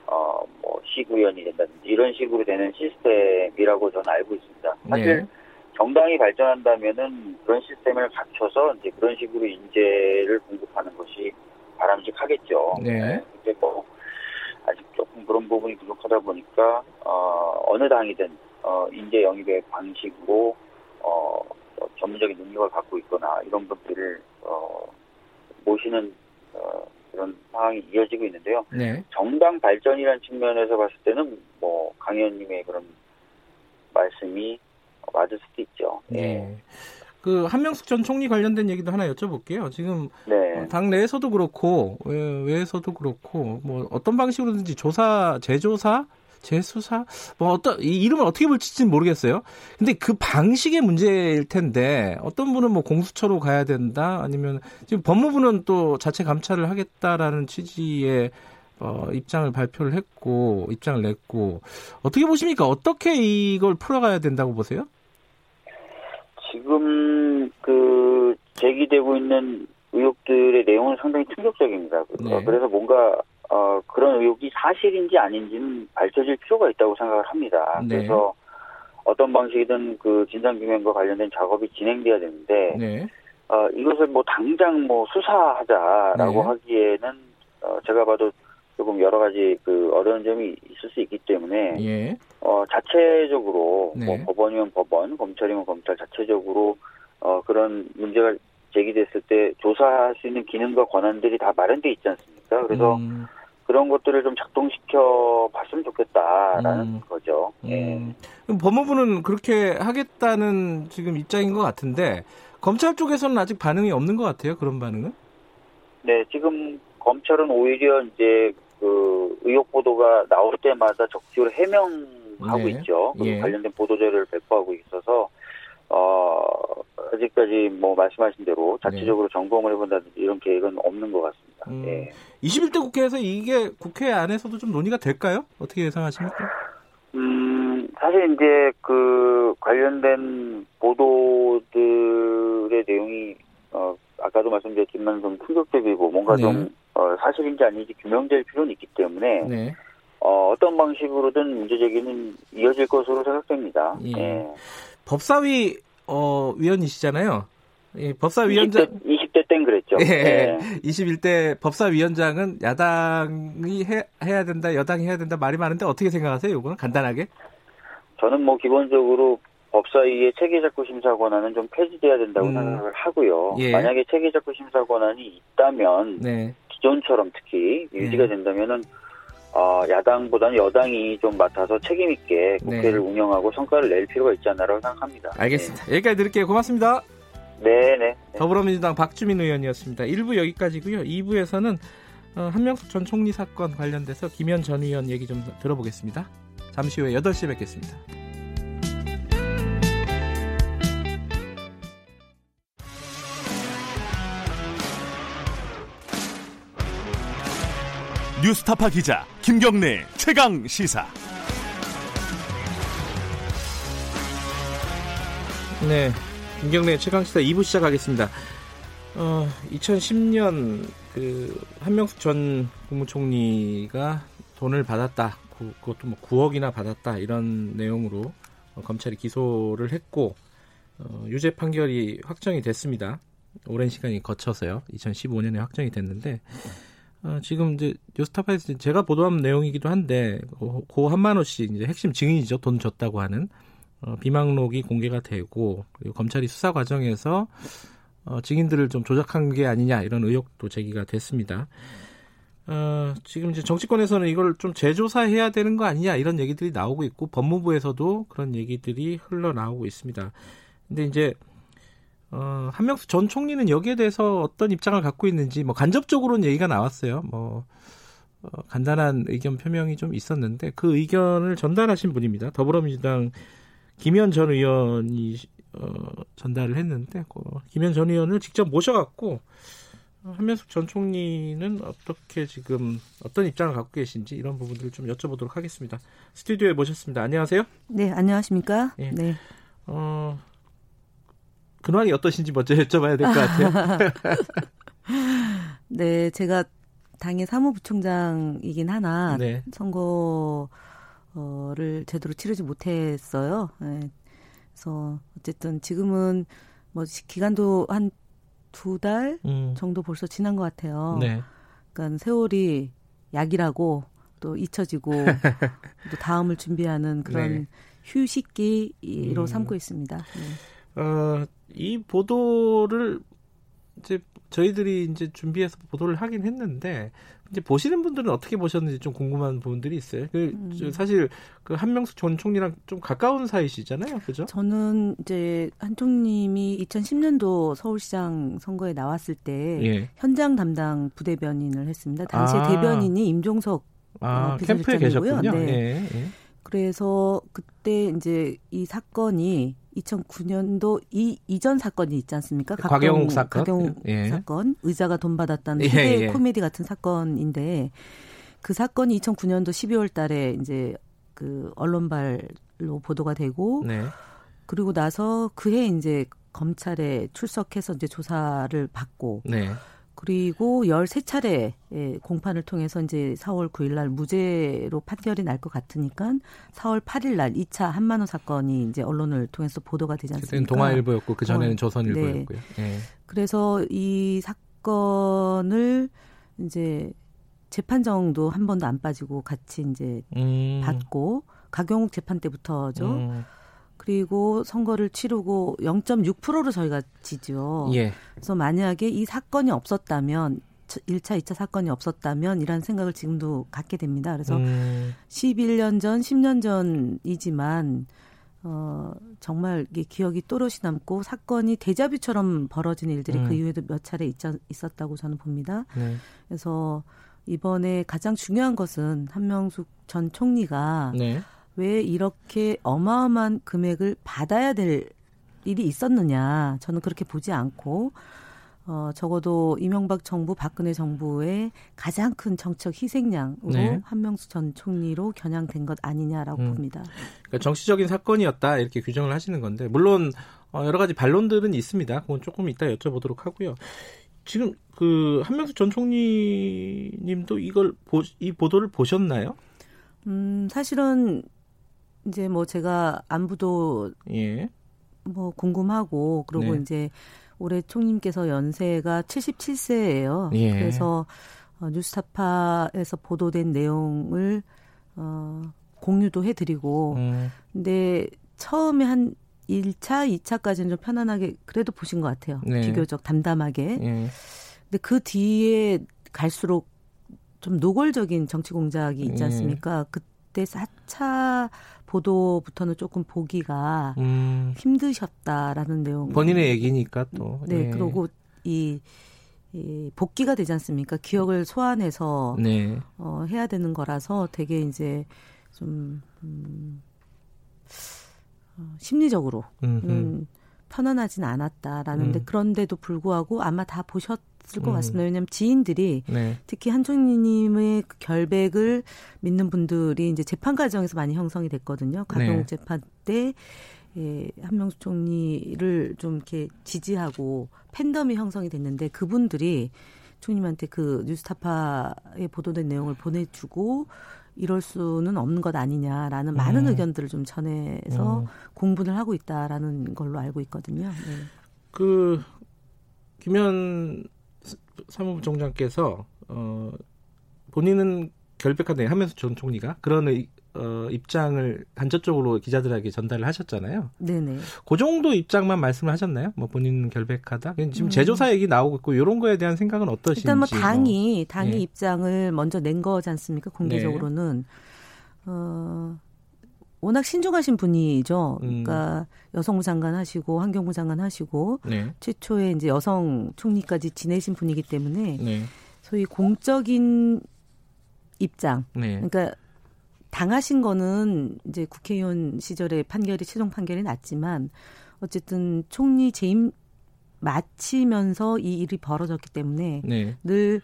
어, 뭐 시구의원이 된다든지 이런 식으로 되는 시스템이라고 저는 알고 있습니다. 사실 네, 정당이 발전한다면은 그런 시스템을 갖춰서 이제 그런 식으로 인재를 공급하는 것이 바람직하겠죠. 네. 근데 뭐 아직 조금 그런 부분이 부족하다 보니까 어, 어느 당이든 어, 인재 영입의 방식으로 어, 어, 전문적인 능력을 갖고 있거나 이런 분들을 어, 모시는 어, 그런 상황이 이어지고 있는데요. 네, 정당 발전이라는 측면에서 봤을 때는 뭐 강 의원님의 그런 말씀이 맞을 수도 있죠. 네. 그 한명숙 전 총리 관련된 얘기도 하나 여쭤볼게요. 지금 네. 어, 당 내에서도 그렇고 외, 외에서도 그렇고 뭐 어떤 방식으로든지 조사 재조사 재수사 뭐 어떤 이 이름을 어떻게 붙일지는 모르겠어요. 근데 그 방식의 문제일 텐데 어떤 분은 뭐 공수처로 가야 된다 아니면 지금 법무부는 또 자체 감찰을 하겠다라는 취지의 어, 입장을 발표를 했고 입장을 냈고 어떻게 보십니까? 어떻게 이걸 풀어가야 된다고 보세요? 지금 그 제기되고 있는 의혹들의 내용은 상당히 충격적입니다. 네. 그래서 뭔가 어, 그런 의혹이 사실인지 아닌지는 밝혀질 필요가 있다고 생각을 합니다. 네. 그래서 어떤 방식이든 그 진상규명과 관련된 작업이 진행돼야 되는데 네. 어, 이것을 뭐 당장 뭐 수사하자라고 네. 하기에는 어, 제가 봐도 조금 여러 가지 그 어려운 점이 있을 수 있기 때문에 예. 어, 자체적으로 네. 뭐 법원이면 법원, 검찰이면 검찰 자체적으로 어, 그런 문제가 제기됐을 때 조사할 수 있는 기능과 권한들이 다 마련돼 있지 않습니까? 그래서 음, 그런 것들을 좀 작동시켜 봤으면 좋겠다라는 음. 거죠. 예. 음. 그럼 법무부는 그렇게 하겠다는 지금 입장인 것 같은데 검찰 쪽에서는 아직 반응이 없는 것 같아요. 그런 반응은? 네, 지금 검찰은 오히려 이제 그 의혹 보도가 나올 때마다 적극적으로 해명하고 네. 있죠. 그 예. 관련된 보도 자료를 배포하고 있어서 어 아직까지 뭐 말씀하신 대로 자체적으로 점검을 해본다든지 이런 계획은 없는 것 같습니다. 음. 예. 21대 국회에서 이게 국회 안에서도 좀 논의가 될까요? 어떻게 예상하십니까? 음, 사실 이제 그 관련된 보도들의 내용이 어 아까도 말씀드렸지만 좀 충격적이고 뭔가 네. 좀 어, 사실인지 아닌지 규명될 필요는 있기 때문에 네. 어, 어떤 방식으로든 문제 제기는 이어질 것으로 생각됩니다. 예. 예. 법사위 어, 위원이시잖아요. 예, 법사위원장 20대, 20대 땐 그랬죠. 예. 예. 21대 법사위원장은 야당이 해, 해야 된다, 여당이 해야 된다 말이 많은데 어떻게 생각하세요? 이거는 간단하게? 저는 뭐 기본적으로 법사위의 체계작구 심사 권한은 좀 폐지돼야 된다고 음. 생각을 하고요. 예. 만약에 체계작구 심사 권한이 있다면 네. 기존처럼 특히 유지가 예. 된다면은 어, 야당보다는 여당이 좀 맡아서 책임 있게 국회를 네. 운영하고 성과를 낼 필요가 있지 않나라고 생각합니다. 알겠습니다. 여기까지 드릴게요. 고맙습니다. 네, 네. 네. 더불어민주당 박주민 의원이었습니다. 1부 여기까지고요. 2부에서는 어, 한명숙 전 총리 사건 관련돼서 김현 전 의원 얘기 좀 들어보겠습니다. 잠시 후에 8시에 뵙겠습니다. 뉴스타파 기자 김경래 최강 시사. 네. 김경래 최강 시사 2부 시작하겠습니다. 어, 2010년 그 한명숙 전 국무총리가 돈을 받았다. 그- 그것도 뭐 9억이나 받았다. 이런 내용으로 어, 검찰이 기소를 했고 어, 유죄 판결이 확정이 됐습니다. 오랜 시간이 거쳐서요. 2015년에 확정이 됐는데 어, 지금 이제 뉴스타파에서 제가 보도한 내용이기도 한데 고, 고 한만호 씨 이제 핵심 증인이죠. 돈 줬다고 하는 어, 비망록이 공개가 되고 그리고 검찰이 수사 과정에서 어, 증인들을 좀 조작한 게 아니냐 이런 의혹도 제기가 됐습니다. 어, 지금 이제 정치권에서는 이걸 좀 재조사해야 되는 거 아니냐 이런 얘기들이 나오고 있고 법무부에서도 그런 얘기들이 흘러나오고 있습니다. 근데 이제 어, 한명수 전 총리는 여기에 대해서 어떤 입장을 갖고 있는지 뭐 간접적으로는 얘기가 나왔어요. 뭐 어, 간단한 의견 표명이 좀 있었는데 그 의견을 전달하신 분입니다. 더불어민주당 김현 전 의원이 어, 전달을 했는데 그 김현 전 의원을 직접 모셔갖고 어, 한명숙 전 총리는 어떻게 지금 어떤 입장을 갖고 계신지 이런 부분들을 좀 여쭤보도록 하겠습니다. 스튜디오에 모셨습니다. 안녕하세요. 네, 안녕하십니까? 예. 네. 어, 근황이 어떠신지 먼저 여쭤봐야 될 것 같아요. 네, 제가 당의 사무부총장이긴 하나 네. 선거를 제대로 치르지 못했어요. 네. 그래서 어쨌든 지금은 뭐 시- 기간도 한 두달 음, 정도 벌써 지난 것 같아요. 네. 그러니까 세월이 약이라고 또 잊혀지고 또 다음을 준비하는 그런 네. 휴식기로 음. 삼고 있습니다. 네. 어, 이 보도를 이제 저희들이 이제 준비해서 보도를 하긴 했는데 이제 보시는 분들은 어떻게 보셨는지 좀 궁금한 부분들이 있어요. 그 음. 저 사실 그 한명숙 전 총리랑 좀 가까운 사이시잖아요, 그죠? 저는 이제 한 총님이 2010년도 서울시장 선거에 나왔을 때 예. 현장 담당 부대변인을 했습니다. 당시에 아. 대변인이 임종석 아 어, 캠프에 비서실장이고요. 계셨군요. 네. 예, 예. 그래서 그때 이제 이 사건이 2009년도 이 이전 사건이 있지 않습니까? 각종- 곽영욱 사건. 곽영욱 예. 사건, 의자가 돈 받았다는 예, 예. 코미디 같은 사건인데 그 사건이 2009년도 12월 달에 이제 그 언론발로 보도가 되고 네. 그리고 나서 그해 이제 검찰에 출석해서 이제 조사를 받고 네. 그리고 13차례 공판을 통해서 이제 4월 9일 날 무죄로 판결이 날 것 같으니까 4월 8일 날 2차 한만호 사건이 이제 언론을 통해서 보도가 되지 않습니까? 그때는 동아일보였고 그 전에는 조선일보였고요. 네. 네. 그래서 이 사건을 이제 재판정도 한 번도 안 빠지고 같이 이제 음. 받고 가경욱 재판 때부터죠. 음. 그리고 선거를 치르고 0.6%로 저희가 지죠. 예. 그래서 만약에 이 사건이 없었다면 1차, 2차 사건이 없었다면 이란 생각을 지금도 갖게 됩니다. 그래서 음. 11년 전, 10년 전이지만 어, 정말 이게 기억이 또렷이 남고 사건이 대자뷰처럼 벌어진 일들이 그 음. 그 이후에도 몇 차례 있, 있었다고 저는 봅니다. 네. 그래서 이번에 가장 중요한 것은 한명숙 전 총리가 네. 왜 이렇게 어마어마한 금액을 받아야 될 일이 있었느냐. 저는 그렇게 보지 않고, 어, 적어도 이명박 정부, 박근혜 정부의 가장 큰 정책 희생양으로 네. 한명수 전 총리로 겨냥된 것 아니냐라고 음. 봅니다. 그러니까 정치적인 사건이었다 이렇게 규정을 하시는 건데 물론 어, 여러 가지 반론들은 있습니다. 그건 조금 이따 여쭤보도록 하고요. 지금 그 한명수 전 총리님도 이걸 보, 이 보도를 보셨나요? 음 사실은 이제 뭐 제가 안부도 예. 뭐 궁금하고 그리고 네. 이제 올해 총님께서 연세가 77세예요. 예. 그래서 어, 뉴스타파에서 보도된 내용을 어 공유도 해드리고 음. 근데 처음에 한 1차, 2차까지는 좀 편안하게 그래도 보신 것 같아요. 네. 비교적 담담하게. 예. 근데 그 뒤에 갈수록 좀 노골적인 정치 공작이 있지 예. 않습니까? 예. 그때 4차 보도부터는 조금 보기가 음. 힘드셨다라는 내용. 본인의 얘기니까 또. 네, 예. 그리고 이, 이 복귀가 되지 않습니까? 기억을 소환해서 네. 어, 해야 되는 거라서 되게 이제 좀 음, 어, 심리적으로 음, 편안하진 않았다라는데 음. 그런데도 불구하고 아마 다 보셨 있을 것 음. 같습니다. 왜냐하면 지인들이 네. 특히 한총리님의 그 결백을 믿는 분들이 이제 재판 과정에서 많이 형성이 됐거든요. 가경 네. 재판 때 예, 한명수 총리를 좀 이렇게 지지하고 팬덤이 형성이 됐는데 그분들이 총님한테 그 뉴스타파에 보도된 내용을 보내주고 이럴 수는 없는 것 아니냐라는 음. 많은 의견들을 좀 전해서 음. 공분을 하고 있다라는 걸로 알고 있거든요. 네. 그 김현 사무부 총장께서 어 본인은 결백하네 하면서 전 총리가 그런 어, 입장을 간접적으로 기자들에게 전달을 하셨잖아요. 네네. 그 정도 입장만 말씀을 하셨나요? 뭐 본인 결백하다. 지금 음. 제조사 얘기 나오고 있고 이런 거에 대한 생각은 어떠신지. 일단 뭐 당이 뭐. 당이 네. 입장을 먼저 낸 거지 않습니까? 공개적으로는 네. 어. 워낙 신중하신 분이죠. 음. 그러니까 여성부 장관 하시고 환경부 장관 하시고 네. 최초에 이제 여성 총리까지 지내신 분이기 때문에 네. 소위 공적인 입장. 네. 그러니까 당하신 거는 이제 국회의원 시절에 판결이 최종 판결이 났지만 어쨌든 총리 재임 마치면서 이 일이 벌어졌기 때문에 네. 늘 어,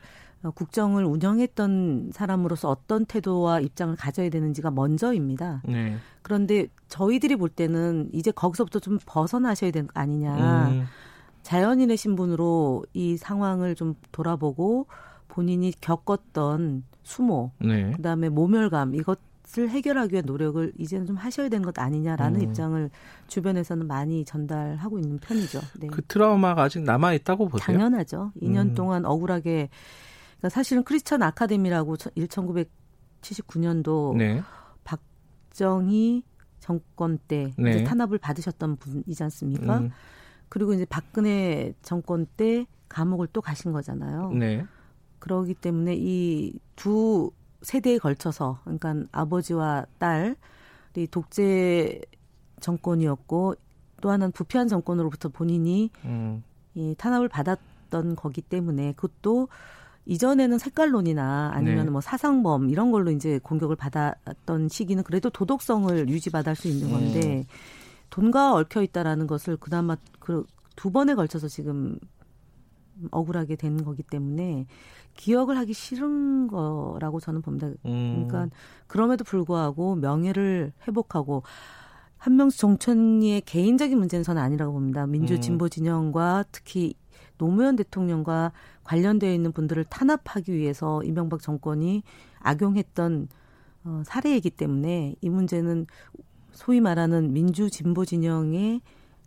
국정을 운영했던 사람으로서 어떤 태도와 입장을 가져야 되는지가 먼저입니다. 네. 그런데 저희들이 볼 때는 이제 거기서부터 좀 벗어나셔야 되는 거 아니냐. 음. 자연인의 신분으로 이 상황을 좀 돌아보고 본인이 겪었던 수모, 네. 그다음에 모멸감 이것 을 해결하기 위한 노력을 이제는 좀 하셔야 되는 것 아니냐라는 음. 입장을 주변에서는 많이 전달하고 있는 편이죠. 네. 그 트라우마가 아직 남아 있다고 보세요? 당연하죠. 2년 음. 동안 억울하게 그러니까 사실은 크리스천 아카데미라고 1979년도 네. 박정희 정권 때 네. 이제 탄압을 받으셨던 분이지 않습니까? 음. 그리고 이제 박근혜 정권 때 감옥을 또 가신 거잖아요. 네. 그러기 때문에 이 두 세대에 걸쳐서 그러니까 아버지와 딸이 독재 정권이었고 또 하나는 부패한 정권으로부터 본인이 음. 이 탄압을 받았던 거기 때문에 그것도 이전에는 색깔론이나 아니면 네. 뭐 사상범 이런 걸로 이제 공격을 받았던 시기는 그래도 도덕성을 유지받을 수 있는 건데 음. 돈과 얽혀 있다라는 것을 그나마 그 두 번에 걸쳐서 지금 억울하게 된 거기 때문에 기억을 하기 싫은 거라고 저는 봅니다. 음. 그러니까 그럼에도 불구하고 명예를 회복하고 한명수 정천리의 개인적인 문제는 저는 아니라고 봅니다. 민주 음. 진보 진영과 특히 노무현 대통령과 관련되어 있는 분들을 탄압하기 위해서 이명박 정권이 악용했던 어, 사례이기 때문에 이 문제는 소위 말하는 민주 진보 진영의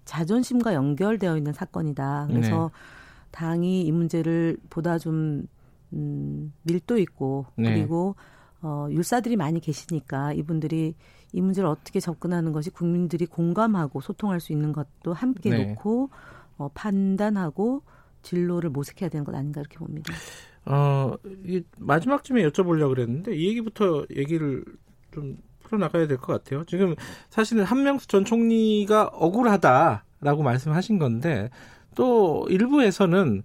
자존심과 연결되어 있는 사건이다. 그래서 네. 당이 이 문제를 보다 좀 음, 밀도 있고 네. 그리고 어, 율사들이 많이 계시니까 이분들이 이 문제를 어떻게 접근하는 것이 국민들이 공감하고 소통할 수 있는 것도 함께 네. 놓고 어, 판단하고 진로를 모색해야 되는 것 아닌가 이렇게 봅니다. 어, 이 마지막쯤에 여쭤보려고 그랬는데 이 얘기부터 얘기를 좀 풀어나가야 될 것 같아요. 지금 사실은 한명수 전 총리가 억울하다라고 말씀하신 건데 또 일부에서는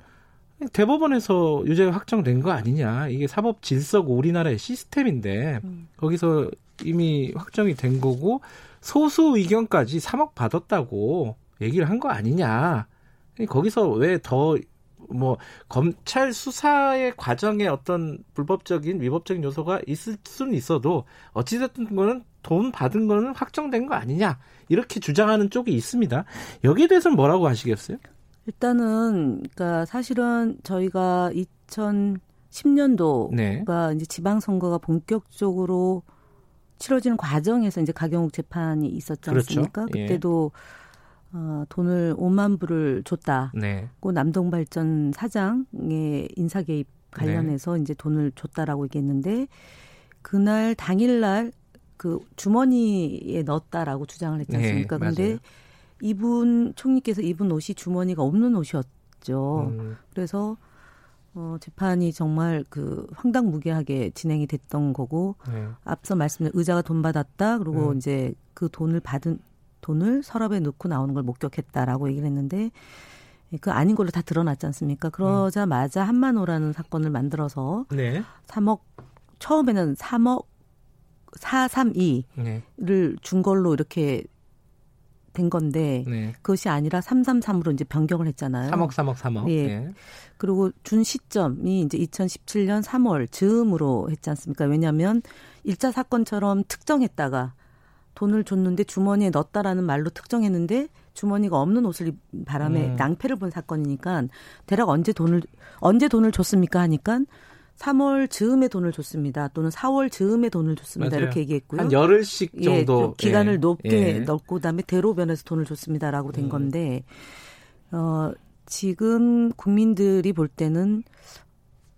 대법원에서 유죄가 확정된 거 아니냐. 이게 사법 질서고 우리나라의 시스템인데 음. 거기서 이미 확정이 된 거고 소수 의견까지 3억 받았다고 얘기를 한 거 아니냐. 거기서 왜더 뭐 검찰 수사의 과정에 어떤 불법적인 위법적인 요소가 있을 수는 있어도 어찌됐든 거는 돈 받은 거는 확정된 거 아니냐 이렇게 주장하는 쪽이 있습니다. 여기에 대해서는 뭐라고 하시겠어요? 일단은 그러니까 사실은 저희가 2010년도가 네. 이제 지방 선거가 본격적으로 치러지는 과정에서 이제 가경욱 재판이 있었지 그렇죠. 않습니까? 예. 그때도 어, 돈을 5만 불을 줬다. 네. 그 남동발전 사장의 인사 개입 관련해서 네. 이제 돈을 줬다라고 얘기했는데 그날 당일날 그 주머니에 넣었다라고 주장을 했지 네, 않습니까? 네, 근데 이분 총리께서 입은 옷이 주머니가 없는 옷이었죠. 음. 그래서 어, 재판이 정말 그 황당무계하게 진행이 됐던 거고 네. 앞서 말씀드린 의자가 돈 받았다 그리고 음. 이제 그 돈을 받은 돈을 서랍에 넣고 나오는 걸 목격했다라고 얘기를 했는데 그 아닌 걸로 다 드러났지 않습니까? 그러자마자 음. 한만호라는 사건을 만들어서 네. 3억 처음에는 3억 432를 네. 준 걸로 이렇게 된 건데 네. 그것이 아니라 333으로 이제 변경을 했잖아요. 3억 3억 3억. 예. 네. 그리고 준 시점이 이제 2017년 3월 즈음으로 했지 않습니까? 왜냐하면 일자 사건처럼 특정했다가 돈을 줬는데 주머니에 넣었다라는 말로 특정했는데 주머니가 없는 옷을 바람에 음. 낭패를 본 사건이니까 대략 언제 돈을 언제 돈을 줬습니까 하니까 3월 즈음에 돈을 줬습니다. 또는 4월 즈음에 돈을 줬습니다. 맞아요. 이렇게 얘기했고요. 한 열흘씩 예, 정도 예, 기간을 예. 높게 예. 넣고 그다음에 대로변에서 돈을 줬습니다라고 된 음. 건데 어 지금 국민들이 볼 때는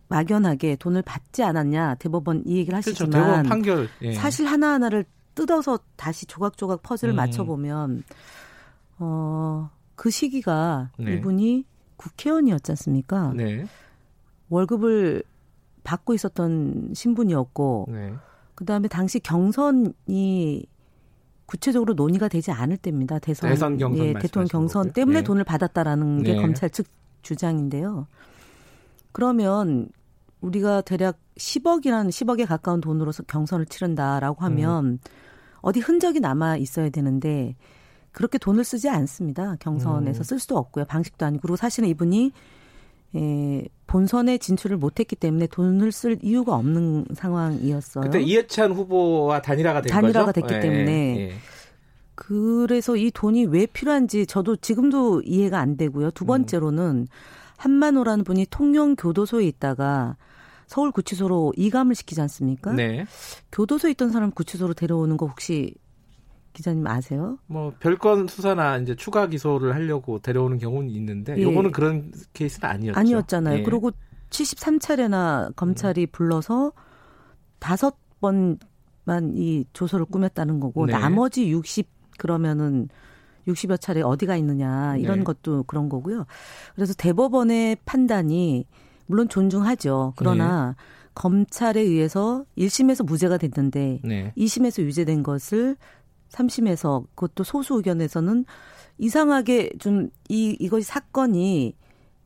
막연하게 돈을 받지 않았냐 대법원 이 얘기를 그렇죠. 하시지만 그렇죠. 대법원 판결 예. 사실 하나하나를 뜯어서 다시 조각조각 퍼즐을 음. 맞춰보면 어 그 시기가 네. 이분이 국회의원이었지 않습니까? 네. 월급을 받고 있었던 신분이었고 네. 그다음에 당시 경선이 구체적으로 논의가 되지 않을 때입니다. 대선, 대선 경선 예, 대통령 경선 거고요. 때문에 네. 돈을 받았다라는 게 네. 검찰 측 주장인데요. 그러면 우리가 대략 10억이라는 10억에 가까운 돈으로서 경선을 치른다라고 하면 음. 어디 흔적이 남아 있어야 되는데 그렇게 돈을 쓰지 않습니다. 경선에서 음. 쓸 수도 없고요. 방식도 아니고 그리고 사실은 이분이 예, 본선에 진출을 못했기 때문에 돈을 쓸 이유가 없는 상황이었어요. 그때 이해찬 후보와 단일화가 된 단일화가 거죠? 됐기 예, 때문에 예. 그래서 이 돈이 왜 필요한지 저도 지금도 이해가 안 되고요. 두 음. 번째로는 한만호라는 분이 통영 교도소에 있다가 서울 구치소로 이감을 시키지 않습니까? 네. 교도소에 있던 사람 구치소로 데려오는 거 혹시 기자님 아세요? 뭐 별건 수사나 이제 추가 기소를 하려고 데려오는 경우는 있는데 예. 요거는 그런 케이스는 아니었죠. 아니었잖아요. 예. 그리고 73차례나 검찰이 음. 불러서 다섯 번만 이 조서를 꾸몄다는 거고 네. 나머지 60 그러면은 60여 차례 어디가 있느냐 이런 네. 것도 그런 거고요. 그래서 대법원의 판단이 물론 존중하죠. 그러나 네. 검찰에 의해서 1심에서 무죄가 됐는데 네. 2심에서 유죄된 것을 3심에서 그것도 소수 의견에서는 이상하게 좀 이 이것이 사건이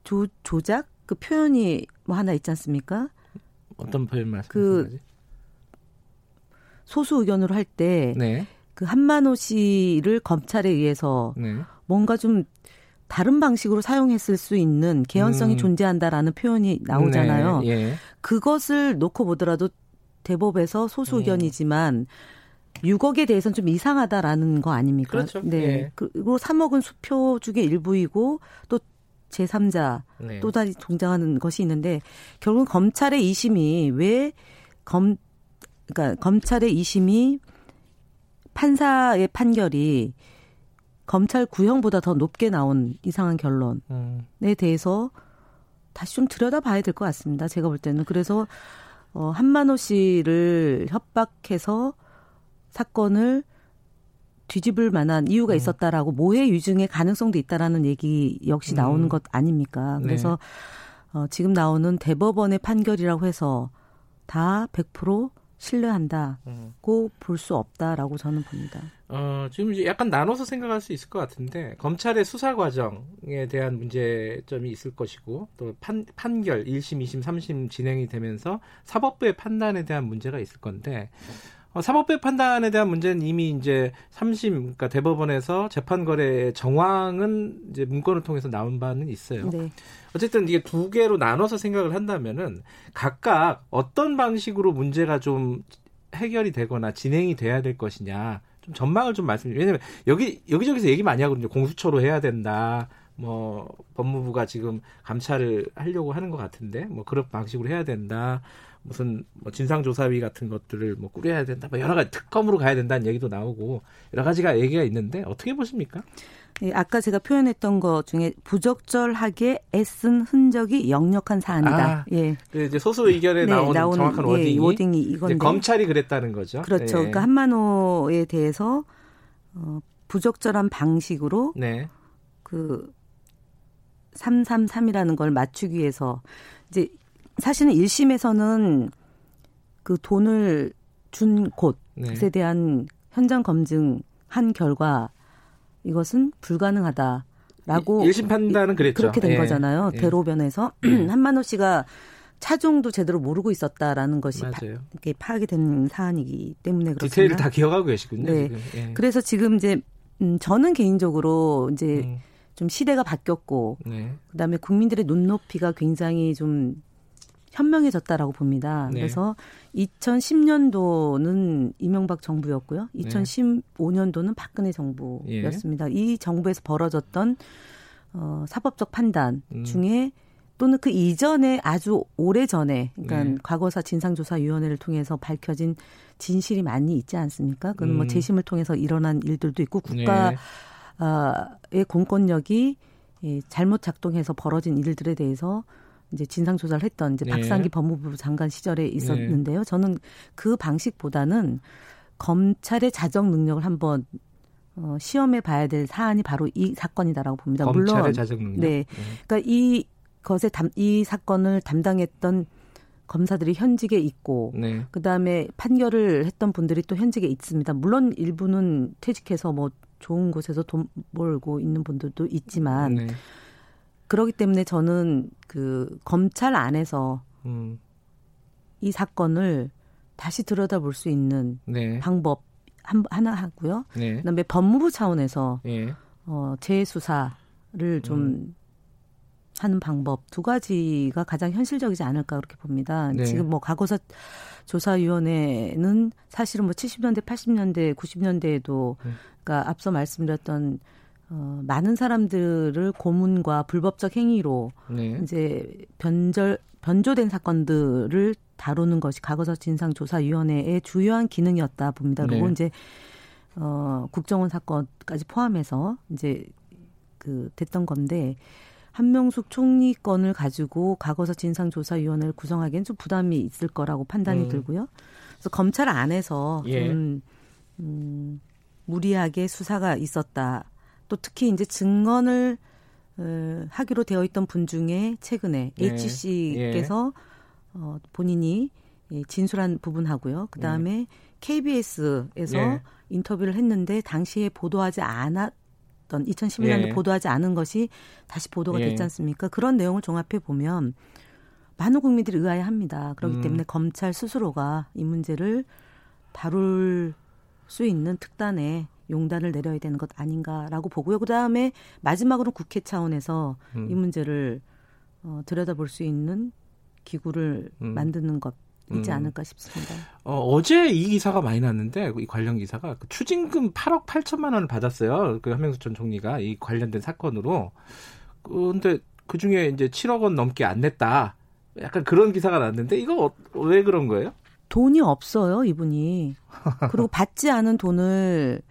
조 조작 그 표현이 뭐 하나 있지 않습니까? 어떤 표현 말씀하시는 그 소수 의견으로 할 때그 네. 그 한만호 씨를 검찰에 의해서 네. 뭔가 좀 다른 방식으로 사용했을 수 있는 개연성이 음. 존재한다라는 표현이 나오잖아요. 네. 예. 그것을 놓고 보더라도 대법에서 소수 음. 의견이지만 음. 6억에 대해서는 좀 이상하다라는 거 아닙니까? 그렇죠. 네. 예. 그리고 3억은 수표 중의 일부이고 또 제3자 네. 또 다시 등장하는 것이 있는데 결국 검찰의 이심이 왜 검 그러니까 검찰의 이심이 판사의 판결이 검찰 구형보다 더 높게 나온 이상한 결론에 음. 대해서 다시 좀 들여다봐야 될 것 같습니다. 제가 볼 때는 그래서 어, 한만호 씨를 협박해서 사건을 뒤집을 만한 이유가 음. 있었다라고 모해 유증의 가능성도 있다라는 얘기 역시 나오는 음. 것 아닙니까? 네. 그래서 네. 어, 지금 나오는 대법원의 판결이라고 해서 다 100% 신뢰한다고 음. 볼수 없다라고 저는 봅니다. 어, 지금 이제 약간 나눠서 생각할 수 있을 것 같은데 검찰의 수사 과정에 대한 문제점이 있을 것이고 또 판, 판결 1심, 2심, 3심 진행이 되면서 사법부의 판단에 대한 문제가 있을 건데 어, 사법부의 판단에 대한 문제는 이미 이제 3심 그러니까 대법원에서 재판 거래 정황은 이제 문건을 통해서 나온 바는 있어요. 네. 어쨌든 이게 두 개로 나눠서 생각을 한다면은 각각 어떤 방식으로 문제가 좀 해결이 되거나 진행이 돼야 될 것이냐 좀 전망을 좀 말씀드려요. 왜냐면 여기 여기저기서 얘기 많이 하거든요. 공수처로 해야 된다. 뭐 법무부가 지금 감찰을 하려고 하는 것 같은데 뭐 그런 방식으로 해야 된다. 무슨 뭐 진상조사위 같은 것들을 뭐 꾸려야 된다. 뭐 여러 가지 특검으로 가야 된다는 얘기도 나오고 여러 가지가 얘기가 있는데 어떻게 보십니까? 예, 아까 제가 표현했던 것 중에 부적절하게 애쓴 흔적이 역력한 사안이다. 아, 예. 그 이제 소수 의견에 네, 나온, 나온 정확한 예, 워딩이, 워딩이 이건데 검찰이 그랬다는 거죠. 그렇죠. 예. 그러니까 한만호에 대해서 어, 부적절한 방식으로 네. 그 333이라는 걸 맞추기 위해서 이제 사실은 1심에서는 그 돈을 준 곳에 네. 대한 현장 검증한 결과 이것은 불가능하다라고 1심 판단은 그랬죠. 그렇게 된 예. 거잖아요. 예. 대로변에서 한만호 씨가 차종도 제대로 모르고 있었다라는 것이 파, 이렇게 파악이 된 사안이기 때문에 그렇습니다. 디테일을 다 기억하고 계시군요. 네. 지금. 예. 그래서 지금 이제 음, 저는 개인적으로 이제 음. 좀 시대가 바뀌었고 네. 그다음에 국민들의 눈높이가 굉장히 좀 현명해졌다라고 봅니다. 네. 그래서 2010년도는 이명박 정부였고요. 2015년도는 박근혜 정부였습니다. 예. 이 정부에서 벌어졌던 어, 사법적 판단 음. 중에 또는 그 이전에 아주 오래 전에 그러니까 네. 과거사 진상조사위원회를 통해서 밝혀진 진실이 많이 있지 않습니까? 그건 뭐 음. 뭐 재심을 통해서 일어난 일들도 있고 국가의 네. 공권력이 잘못 작동해서 벌어진 일들에 대해서 이제 진상 조사를 했던 이제 네. 박상기 법무부 장관 시절에 있었는데요. 네. 저는 그 방식보다는 검찰의 자정 능력을 한번 어, 시험해 봐야 될 사안이 바로 이 사건이다라고 봅니다. 검찰의 물론. 네. 네. 그러니까 이 것에 담, 이 사건을 담당했던 검사들이 현직에 있고 네. 그다음에 판결을 했던 분들이 또 현직에 있습니다. 물론 일부는 퇴직해서 뭐 좋은 곳에서 돈 벌고 있는 분들도 있지만 네. 그러기 때문에 저는 그 검찰 안에서 음. 이 사건을 다시 들여다볼 수 있는 네. 방법 한, 하나 하고요. 네. 그다음에 법무부 차원에서 네. 어, 재수사를 좀 음. 하는 방법 두 가지가 가장 현실적이지 않을까 그렇게 봅니다. 네. 지금 뭐 과거사 조사위원회는 사실은 뭐 70년대, 80년대, 90년대에도 그러니까 앞서 말씀드렸던 어, 많은 사람들을 고문과 불법적 행위로 네. 이제 변절 변조된 사건들을 다루는 것이 과거사 진상조사위원회의 주요한 기능이었다 봅니다. 그리고 네. 이제 어, 국정원 사건까지 포함해서 이제 그 됐던 건데 한명숙 총리 건을 가지고 과거사 진상조사위원회를 구성하기엔 좀 부담이 있을 거라고 판단이 음. 들고요. 그래서 검찰 안에서 예. 좀 음, 무리하게 수사가 있었다. 또 특히 이제 증언을 어, 하기로 되어 있던 분 중에 최근에 네. H 씨께서 예. 어, 본인이 예, 진술한 부분하고요. 그 다음에 네. KBS에서 예. 인터뷰를 했는데 당시에 보도하지 않았던 2011년도 예. 보도하지 않은 것이 다시 보도가 예. 됐지 않습니까? 그런 내용을 종합해 보면 많은 국민들이 의아해합니다. 그렇기 음. 때문에 검찰 스스로가 이 문제를 다룰 수 있는 특단의 용단을 내려야 되는 것 아닌가라고 보고요. 그 다음에 마지막으로 국회 차원에서 음. 이 문제를 어, 들여다볼 수 있는 기구를 음. 만드는 것 있지 음. 않을까 싶습니다. 어, 제이 기사가 많이 났는데 이 관련 기사가 그 추징금 8억 8천만 원을 받았어요. 그 한명수 전 총리가 이 관련된 사건으로. 그런데 그 중에 이제 7억 원 넘게 안 냈다. 약간 그런 기사가 났는데 이거 어, 왜 그런 거예요? 돈이 없어요, 이분이. 그리고 받지 않은 돈을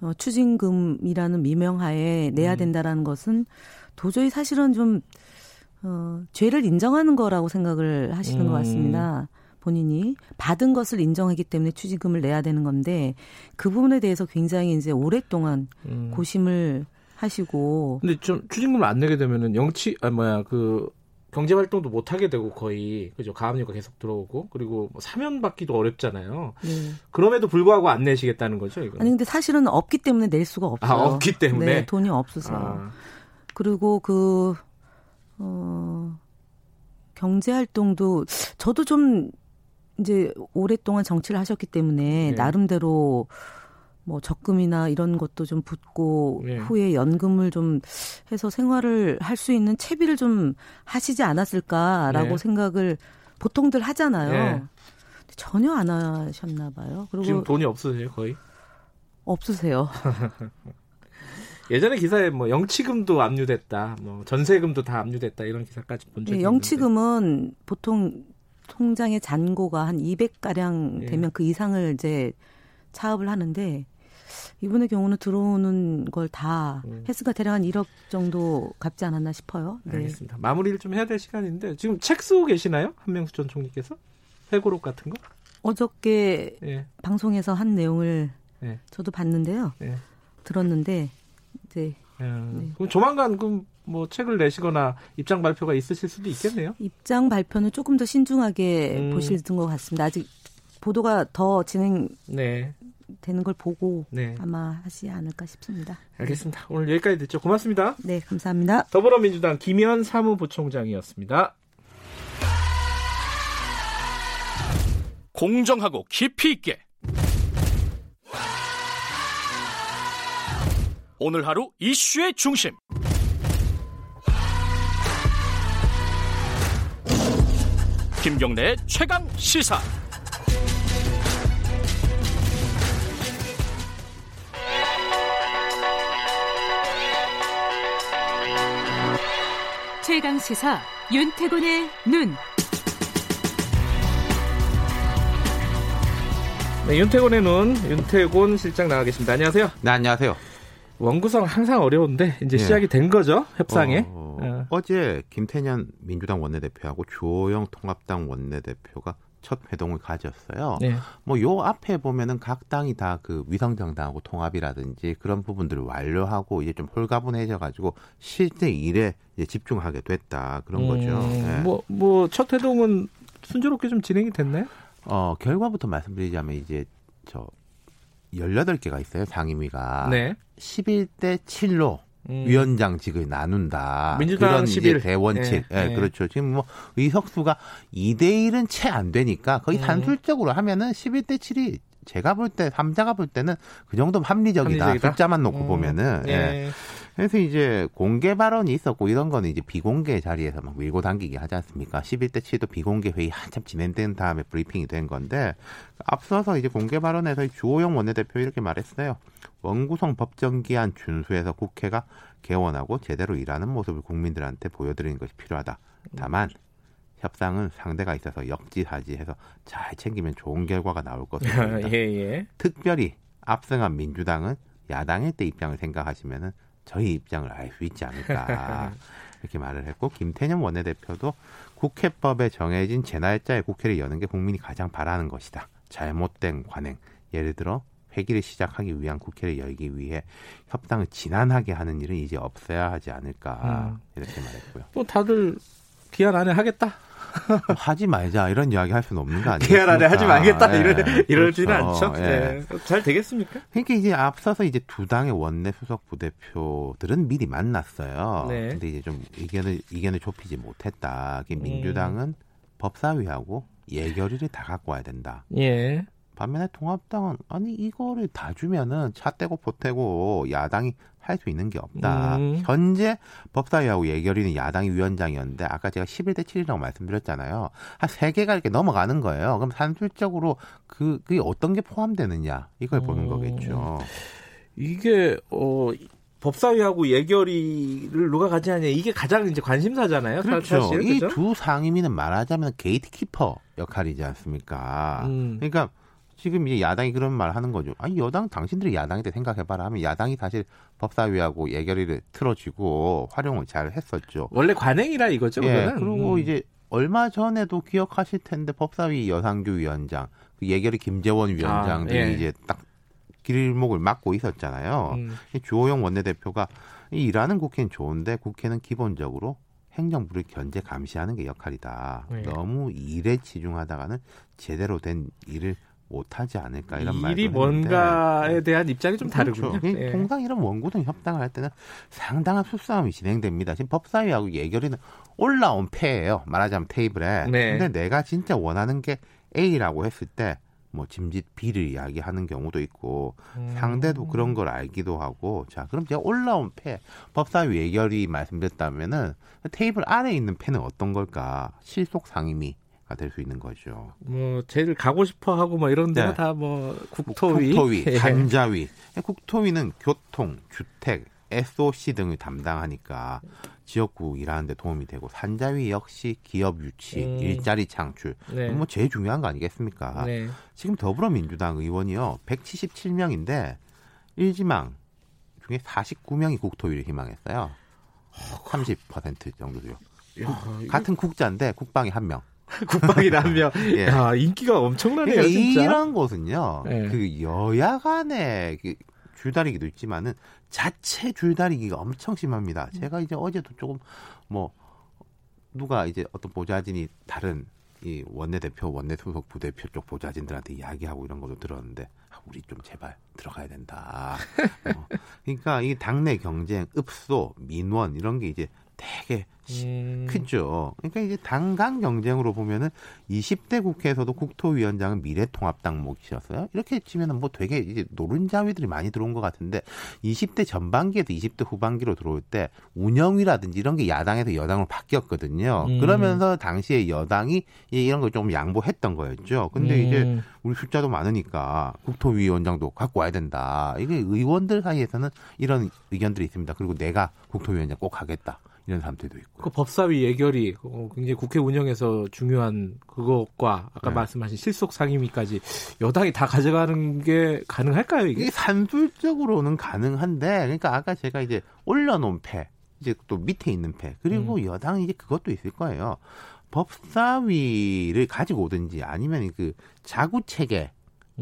어, 추징금이라는 미명하에 내야 음. 된다라는 것은 도저히 사실은 좀 어, 죄를 인정하는 거라고 생각을 하시는 음. 것 같습니다. 본인이 받은 것을 인정하기 때문에 추징금을 내야 되는 건데 그 부분에 대해서 굉장히 이제 오랫동안 음. 고심을 하시고. 근데 좀 추징금을 안 내게 되면은 영치 아 뭐야 그 경제 활동도 못 하게 되고 거의 그죠 가압류가 계속 들어오고 그리고 뭐 사면 받기도 어렵잖아요. 네. 그럼에도 불구하고 안 내시겠다는 거죠, 이거? 아니 근데 사실은 없기 때문에 낼 수가 없어요. 아, 없기 때문에 네, 돈이 없어서. 아. 그리고 그 어, 경제 활동도 저도 좀 이제 오랫동안 정치를 하셨기 때문에 네. 나름대로 뭐 적금이나 이런 것도 좀 붙고 네. 후에 연금을 좀 해서 생활을 할 수 있는 채비를 좀 하시지 않았을까라고 네. 생각을 보통들 하잖아요. 네. 전혀 안 하셨나 봐요. 그리고 지금 돈이 없으세요, 거의? 없으세요. 예전에 기사에 뭐 영치금도 압류됐다, 뭐 전세금도 다 압류됐다 이런 기사까지 본 적이 네, 영치금은 있는데. 보통 통장의 잔고가 한 200가량 예. 되면 그 이상을 이제 차업을 하는데 이분의 경우는 들어오는 걸다 음. 횟수가 대략 한 1억 정도 갚지 않았나 싶어요. 네. 알겠습니다. 마무리를 좀 해야 될 시간인데 지금 책 쓰고 계시나요? 한명수 전 총리께서 회고록 같은 거? 어저께 예. 방송에서 한 내용을 예. 저도 봤는데요. 예. 들었는데 이제 음, 네. 그럼 조만간 그럼 뭐 책을 내시거나 입장 발표가 있으실 수도 있겠네요. 입장 발표는 조금 더 신중하게 음. 보실 것 같습니다. 아직 보도가 더 진행 네. 되는 걸 보고 네. 아마 하지 않을까 싶습니다. 알겠습니다. 오늘 여기까지 듣죠. 고맙습니다. 네, 감사합니다. 더불어민주당 김현 사무부총장이었습니다. 공정하고 깊이 있게 오늘 하루 이슈의 중심. 김경래 최강 시사. 최강 시사 윤태곤의 눈. 네, 윤태곤의 눈, 윤태곤 실장 나와 계십니다. 안녕하세요. 네, 안녕하세요. 원구성 항상 어려운데 이제 네. 시작이 된 거죠 협상에. 어, 어. 제 김태년 민주당 원내대표하고 주호영 통합당 원내대표가 첫 회동을 가졌어요. 네. 뭐요 앞에 보면은 각 당이 다 그 위성 정당하고 통합이라든지 그런 부분들을 완료하고 이제 좀 홀가분해져 가지고 실제 일에 이제 집중하게 됐다 그런 음, 거죠. 네. 뭐뭐 첫 회동은 순조롭게 좀 진행이 됐나요? 어 결과부터 말씀드리자면 이제 저 18개가 있어요, 상임위가. 네. 11대 7로 음. 위원장직을 나눈다. 민주당 그런 11. 이제 대원칙. 예, 네, 네. 그렇죠. 지금 뭐 의석수가 2대 1은 채 안 되니까 거의 음. 산술적으로 하면은 11대 7이 제가 볼 때, 삼자가 볼 때는 그 정도면 합리적이다. 합리적이다? 숫자만 놓고 음. 보면은. 예. 예. 그래서 이제 공개 발언이 있었고 이런 거는 이제 비공개 자리에서 막 밀고 당기기 하지 않습니까? 11대 7도 비공개 회의 한참 진행된 다음에 브리핑이 된 건데 앞서서 이제 공개 발언에서 주호영 원내대표 이렇게 말했어요. 원구성 법정기한 준수해서 국회가 개원하고 제대로 일하는 모습을 국민들한테 보여드리는 것이 필요하다. 다만 협상은 상대가 있어서 역지사지해서 잘 챙기면 좋은 결과가 나올 것으로 니다 예, 예. 특별히 압승한 민주당은 야당일 때 입장을 생각하시면은 저희 입장을 알 수 있지 않을까 이렇게 말을 했고 김태년 원내대표도 국회법에 정해진 제 날짜에 국회를 여는 게 국민이 가장 바라는 것이다. 잘못된 관행 예를 들어 회기를 시작하기 위한 국회를 열기 위해 협상을 지난하게 하는 일은 이제 없어야 하지 않을까 음. 이렇게 말했고요. 뭐 다들 기한 안에 하겠다. 하지 말자 이런 이야기 할 수는 없는 거 아니에요? 계열 안에 하지 말겠다 네, 이럴 이럴지는 그렇죠. 않죠. 네. 네. 잘 되겠습니까? 그러니까 이제 앞서서 이제 두 당의 원내 수석 부대표들은 미리 만났어요. 네. 근데 이제 좀 의견을 의견을 좁히지 못했다. 민주당은 음. 법사위하고 예결위를 다 갖고 와야 된다. 예. 반면에 통합당은 아니 이거를 다 주면은 차 떼고 보태고 야당이 할 수 있는 게 없다. 음. 현재 법사위하고 예결위는 야당이 위원장이었는데 아까 제가 11대 7이라고 말씀드렸잖아요. 한 세 개가 이렇게 넘어가는 거예요. 그럼 산술적으로 그 그게 어떤 게 포함되느냐 이걸 보는 음. 거겠죠. 이게 어 법사위하고 예결위를 누가 가지느냐 이게 가장 이제 관심사잖아요. 그렇죠. 이두 상임위는 말하자면 게이트키퍼 역할이지 않습니까? 음. 그러니까 지금 이제 야당이 그런 말 하는 거죠. 아니 여당 당신들이 야당이 때 생각해봐라 하면 야당이 사실 법사위하고 예결위를 틀어주고 활용을 잘 했었죠. 원래 관행이라 이거죠. 예. 그리고 음. 이제 얼마 전에도 기억하실 텐데 법사위 여상규 위원장, 그 예결위 김재원 위원장들이 아, 예. 이제 딱 길목을 막고 있었잖아요. 음. 주호영 원내대표가 일하는 국회는 좋은데 국회는 기본적으로 행정부를 견제 감시하는 게 역할이다. 네. 너무 일에 치중하다가는 제대로 된 일을 못하지 않을까 이런 말도 일이 뭔가에 대한 입장이 좀 다르군요. 그렇죠. 네. 통상 이런 원구동 협상을 할 때는 상당한 수싸움이 진행됩니다. 지금 법사위하고 예결위는 올라온 패예요. 말하자면 테이블에. 네. 근데 내가 진짜 원하는 게 A라고 했을 때 뭐 짐짓 B를 이야기하는 경우도 있고 음. 상대도 그런 걸 알기도 하고 자 그럼 제가 올라온 패 법사위 예결위 말씀드렸다면은 테이블 아래에 있는 패는 어떤 걸까 실속 상임위 될 수 있는 거죠. 뭐 제일 가고 싶어 하고 뭐 이런 데가 네. 다뭐 국토위, 국토위, 예. 산자위. 국토위는 교통, 주택, SOC 등을 담당하니까 지역구 일하는데 도움이 되고 산자위 역시 기업 유치, 음. 일자리 창출. 네. 뭐 제일 중요한 거 아니겠습니까? 네. 지금 더불어민주당 의원이요 177명인데 일지망 중에 49명이 국토위를 희망했어요. 30% 정도요. 야, 같은 국자인데 국방이 한 명. 국방이라면 예. 야, 인기가 엄청나네요. 그러니까 진짜. 이런 곳은요. 예. 그 여야 간의 그 줄다리기도 있지만은 자체 줄다리기가 엄청 심합니다. 제가 이제 어제도 조금 뭐 누가 이제 어떤 보좌진이 다른 이 원내대표, 원내수석 부대표 쪽 보좌진들한테 이야기하고 이런 것도 들었는데 아, 우리 좀 제발 들어가야 된다. 어. 그러니까 이 당내 경쟁, 읍소, 민원 이런 게 이제 되게 음. 크죠. 그러니까 이제 당간 경쟁으로 보면은 20대 국회에서도 국토위원장은 미래통합당 몫이었어요. 이렇게 치면은 뭐 되게 이제 노른자위들이 많이 들어온 것 같은데 20대 전반기에도 20대 후반기로 들어올 때 운영위라든지 이런 게 야당에서 여당으로 바뀌었거든요. 음. 그러면서 당시에 여당이 이런 걸 좀 양보했던 거였죠. 근데 음. 이제 우리 숫자도 많으니까 국토위원장도 갖고 와야 된다. 이게 의원들 사이에서는 이런 의견들이 있습니다. 그리고 내가 국토위원장 꼭 하겠다. 이런 사람들도 있고. 그 법사위 예결이 어, 굉장히 국회 운영에서 중요한 그것과 아까 네. 말씀하신 실속 상임위까지 여당이 다 가져가는 게 가능할까요 이게? 이게 산술적으로는 가능한데 그러니까 아까 제가 이제 올려놓은 패 이제 또 밑에 있는 패 그리고 음. 여당이 이제 그것도 있을 거예요. 법사위를 가지고 오든지 아니면 그 자구 체계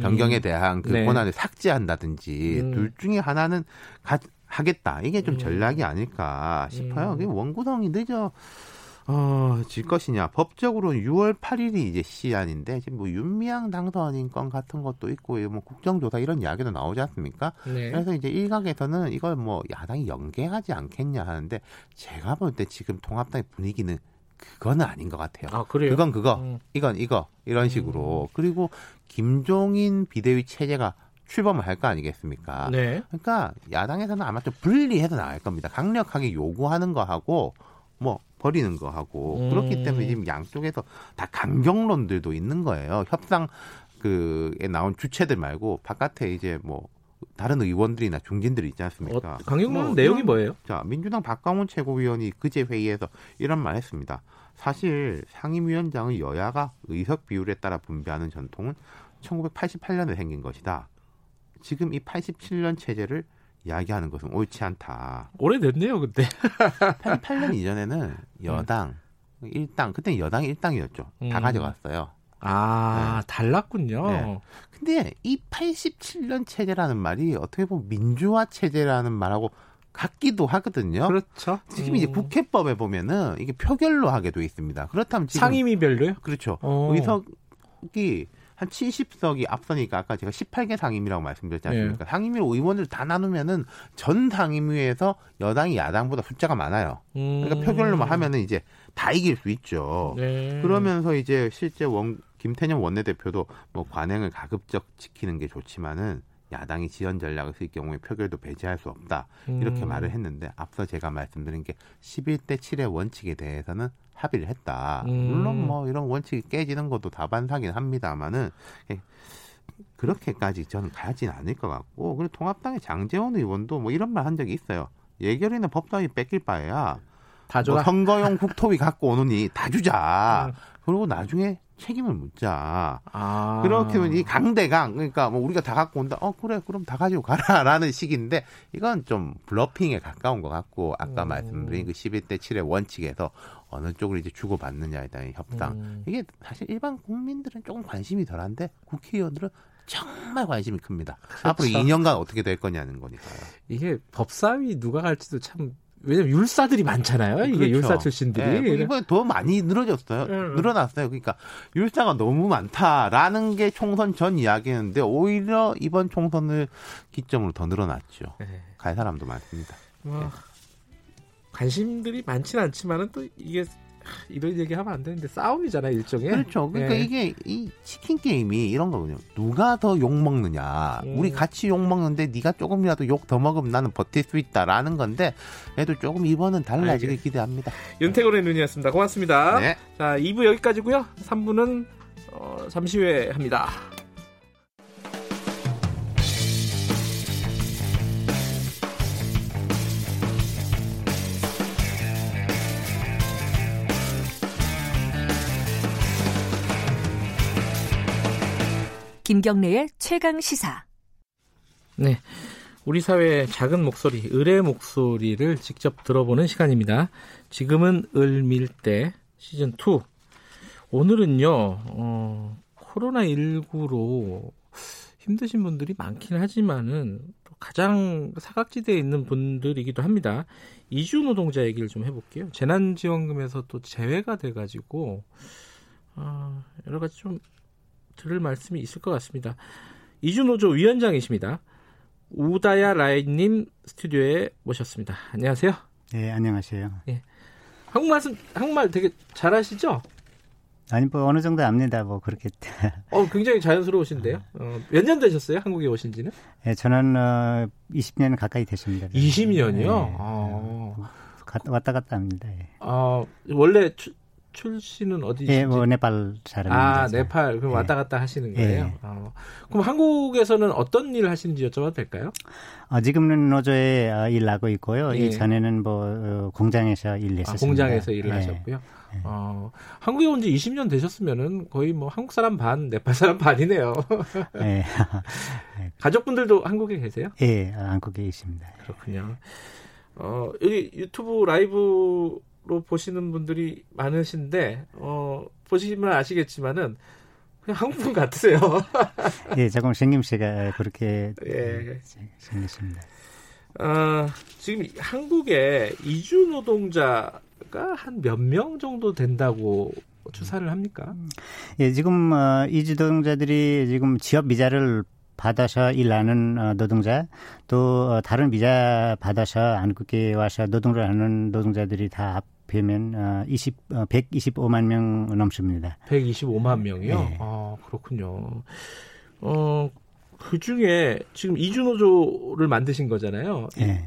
변경에 음. 대한 그 네. 권한을 삭제한다든지 음. 둘 중에 하나는 가, 하겠다. 이게 좀 음. 전략이 아닐까 싶어요. 음. 원구성이 늦어 어, 질 것이냐. 법적으로는 6월 8일이 이제 시한인데, 지금 뭐 윤미향 당선 인권 같은 것도 있고, 뭐 국정조사 이런 이야기도 나오지 않습니까? 네. 그래서 이제 일각에서는 이걸 뭐 야당이 연계하지 않겠냐 하는데, 제가 볼 때 지금 통합당의 분위기는 그거는 아닌 것 같아요. 아, 그래요? 그건 그거, 음. 이건 이거, 이런 식으로. 음. 그리고 김종인 비대위 체제가 출범을 할 거 아니겠습니까? 네. 그러니까 야당에서는 아마 좀 분리해서 나갈 겁니다. 강력하게 요구하는 거 하고 뭐 버리는 거 하고 음. 그렇기 때문에 지금 양쪽에서 다 강경론들도 있는 거예요. 협상 그에 나온 주체들 말고 바깥에 이제 뭐 다른 의원들이나 중진들이 있지 않습니까? 어, 강경론 뭐, 내용이 뭐예요? 자, 민주당 박광훈 최고위원이 그제 회의에서 이런 말 했습니다. 사실 상임위원장은 여야가 의석 비율에 따라 분배하는 전통은 1988년에 생긴 것이다. 지금 이 87년 체제를 이야기하는 것은 옳지 않다. 오래됐네요, 그때. 88년 이전에는 여당, 음. 일당, 그때 여당이 일당이었죠. 음. 다 가져갔어요. 아, 네. 달랐군요. 네. 근데 이 87년 체제라는 말이 어떻게 보면 민주화 체제라는 말하고 같기도 하거든요. 그렇죠. 지금 음. 이제 국회법에 보면은 이게 표결로 하게 돼 있습니다. 그렇다면 지금 상임위별로요? 그렇죠. 오. 의석이 한 70석이 앞서니까 아까 제가 18개 상임위라고 말씀드렸지 않습니까? 네. 상임위 의원을 다 나누면은 전 상임위에서 여당이 야당보다 숫자가 많아요. 그러니까 음. 표결로만 하면은 이제 다 이길 수 있죠. 네. 그러면서 이제 실제 원 김태년 원내대표도 뭐 관행을 가급적 지키는 게 좋지만은 야당이 지연 전략을 쓸 경우에 표결도 배제할 수 없다. 이렇게 음. 말을 했는데 앞서 제가 말씀드린 게 11대 7의 원칙에 대해서는 합의를 했다. 음. 물론 뭐 이런 원칙이 깨지는 것도 다반사긴 합니다만은 예, 그렇게까지 저는 가진 않을 것 같고 그리고 통합당의 장재원 의원도 뭐 이런 말 한 적이 있어요. 예결위는 법사위 뺏길 바에야. 뭐 선거용 국토위 갖고 오느니 다 주자. 음. 그리고 나중에 책임을 묻자. 아. 그렇게 하면 이 강대강 그러니까 뭐 우리가 다 갖고 온다. 어 그래 그럼 다 가지고 가라라는 식인데 이건 좀 블러핑에 가까운 것 같고 아까 음. 말씀드린 그 11대 7의 원칙에서 어느 쪽을 이제 주고 받느냐에 대한 협상. 음. 이게 사실 일반 국민들은 조금 관심이 덜한데 국회의원들은 정말 관심이 큽니다. 그렇죠. 앞으로 2년간 어떻게 될 거냐는 거니까요. 이게 법사위 누가 갈지도 참 왜냐면 율사들이 많잖아요. 이게 그렇죠. 율사 출신들이. 네, 이번에 더 많이 늘어졌어요. 음. 늘어났어요. 그러니까 율사가 너무 많다라는 게 총선 전 이야기였는데 오히려 이번 총선을 기점으로 더 늘어났죠. 네. 갈 사람도 많습니다. 뭐, 네. 관심들이 많지는 않지만은 또 이게 이런 얘기 하면 안 되는데 싸움이잖아요 일종의. 그렇죠. 그러니까 네. 이게 이 치킨 게임이 이런 거거든요. 누가 더 욕 먹느냐. 음. 우리 같이 욕 먹는데 네가 조금이라도 욕 더 먹으면 나는 버틸 수 있다라는 건데 그래도 조금 이번은 달라지길 기대합니다. 윤태곤의 눈이었습니다. 고맙습니다. 네. 자 2부 여기까지고요. 3부는 어, 잠시 후에 합니다. 김경래의 최강 시사. 네. 우리 사회의 작은 목소리, 을의 목소리를 직접 들어보는 시간입니다. 지금은 을밀대 시즌 2. 오늘은요, 어, 코로나19로 힘드신 분들이 많긴 하지만은 가장 사각지대에 있는 분들이기도 합니다. 이주 노동자 얘기를 좀 해볼게요. 재난지원금에서 또 제외가 돼가지고 어, 여러 가지 좀 들을 말씀이 있을 것 같습니다. 이준호조 위원장이십니다. 우다야 라인님 스튜디오에 모셨습니다. 안녕하세요. 네, 안녕하세요. 예. 한국말 한국말 되게 잘하시죠? 아니 뭐 어느 정도 압니다. 뭐 그렇게. 어 굉장히 자연스러우신데요. 어, 몇 년 되셨어요? 한국에 오신지는? 네, 저는 어, 20년 가까이 됐습니다. 20년이요? 네, 아. 왔다 갔다 합니다. 예. 아 원래 출신은 어디신지? 예, 뭐 네팔 사람입니다. 아, 네팔. 그럼 예. 왔다 갔다 하시는 거예요? 예. 어. 그럼 한국에서는 어떤 일을 하시는지 여쭤봐도 될까요? 어, 지금은 노조에 어, 일하고 있고요. 예. 이전에는 뭐 어, 공장에서 일했었습니다. 아, 공장에서 일을 예. 하셨고요. 예. 어, 한국에 온 지 20년 되셨으면은 거의 뭐 한국 사람 반, 네팔 사람 반이네요. 예. 가족분들도 한국에 계세요? 예, 한국에 있습니다. 그렇군요. 어, 여기 유튜브 라이브 로 보시는 분들이 많으신데 어 보시면 아시겠지만은 그냥 한국분 같으세요. 예, 조금 생김새가 그렇게 예. 생겼습니다. 어, 지금 한국에 이주 노동자가 한 몇 명 정도 된다고 추산을 합니까? 예, 지금 어, 이주 노동자들이 지금 지역 비자를 받아서 일하는 어, 노동자 또 어, 다른 비자 받아서 한국에 와서 노동을 하는 노동자들이 다 어, 20, 어, 125만 명 넘습니다. 125만 명이요? 네. 아, 그렇군요. 어, 그 중에 지금 이주노조를 만드신 거잖아요. 네.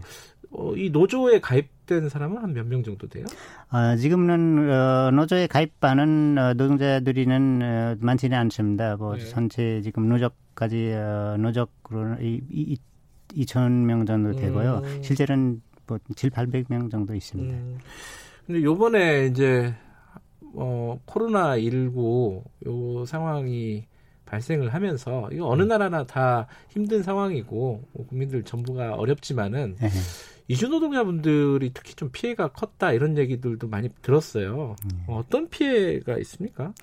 어, 이 노조에 가입된 사람은 한 몇 명 정도 돼요? 어, 지금은 어, 노조에 가입하는 어, 노동자들이는 어, 많지는 않습니다. 뭐 네. 전체 지금 노조까지 어, 노조로 이, 이, 2천 명 정도 되고요. 음. 실제로는 뭐 7, 800명 정도 있습니다. 음. 근데 요번에 이제 어 코로나 19요 상황이 발생을 하면서 이거 어느 음. 나라나 다 힘든 상황이고 뭐 국민들 전부가 어렵지만은 네. 이주 노동자분들이 특히 좀 피해가 컸다 이런 얘기들도 많이 들었어요. 네. 어떤 피해가 있습니까?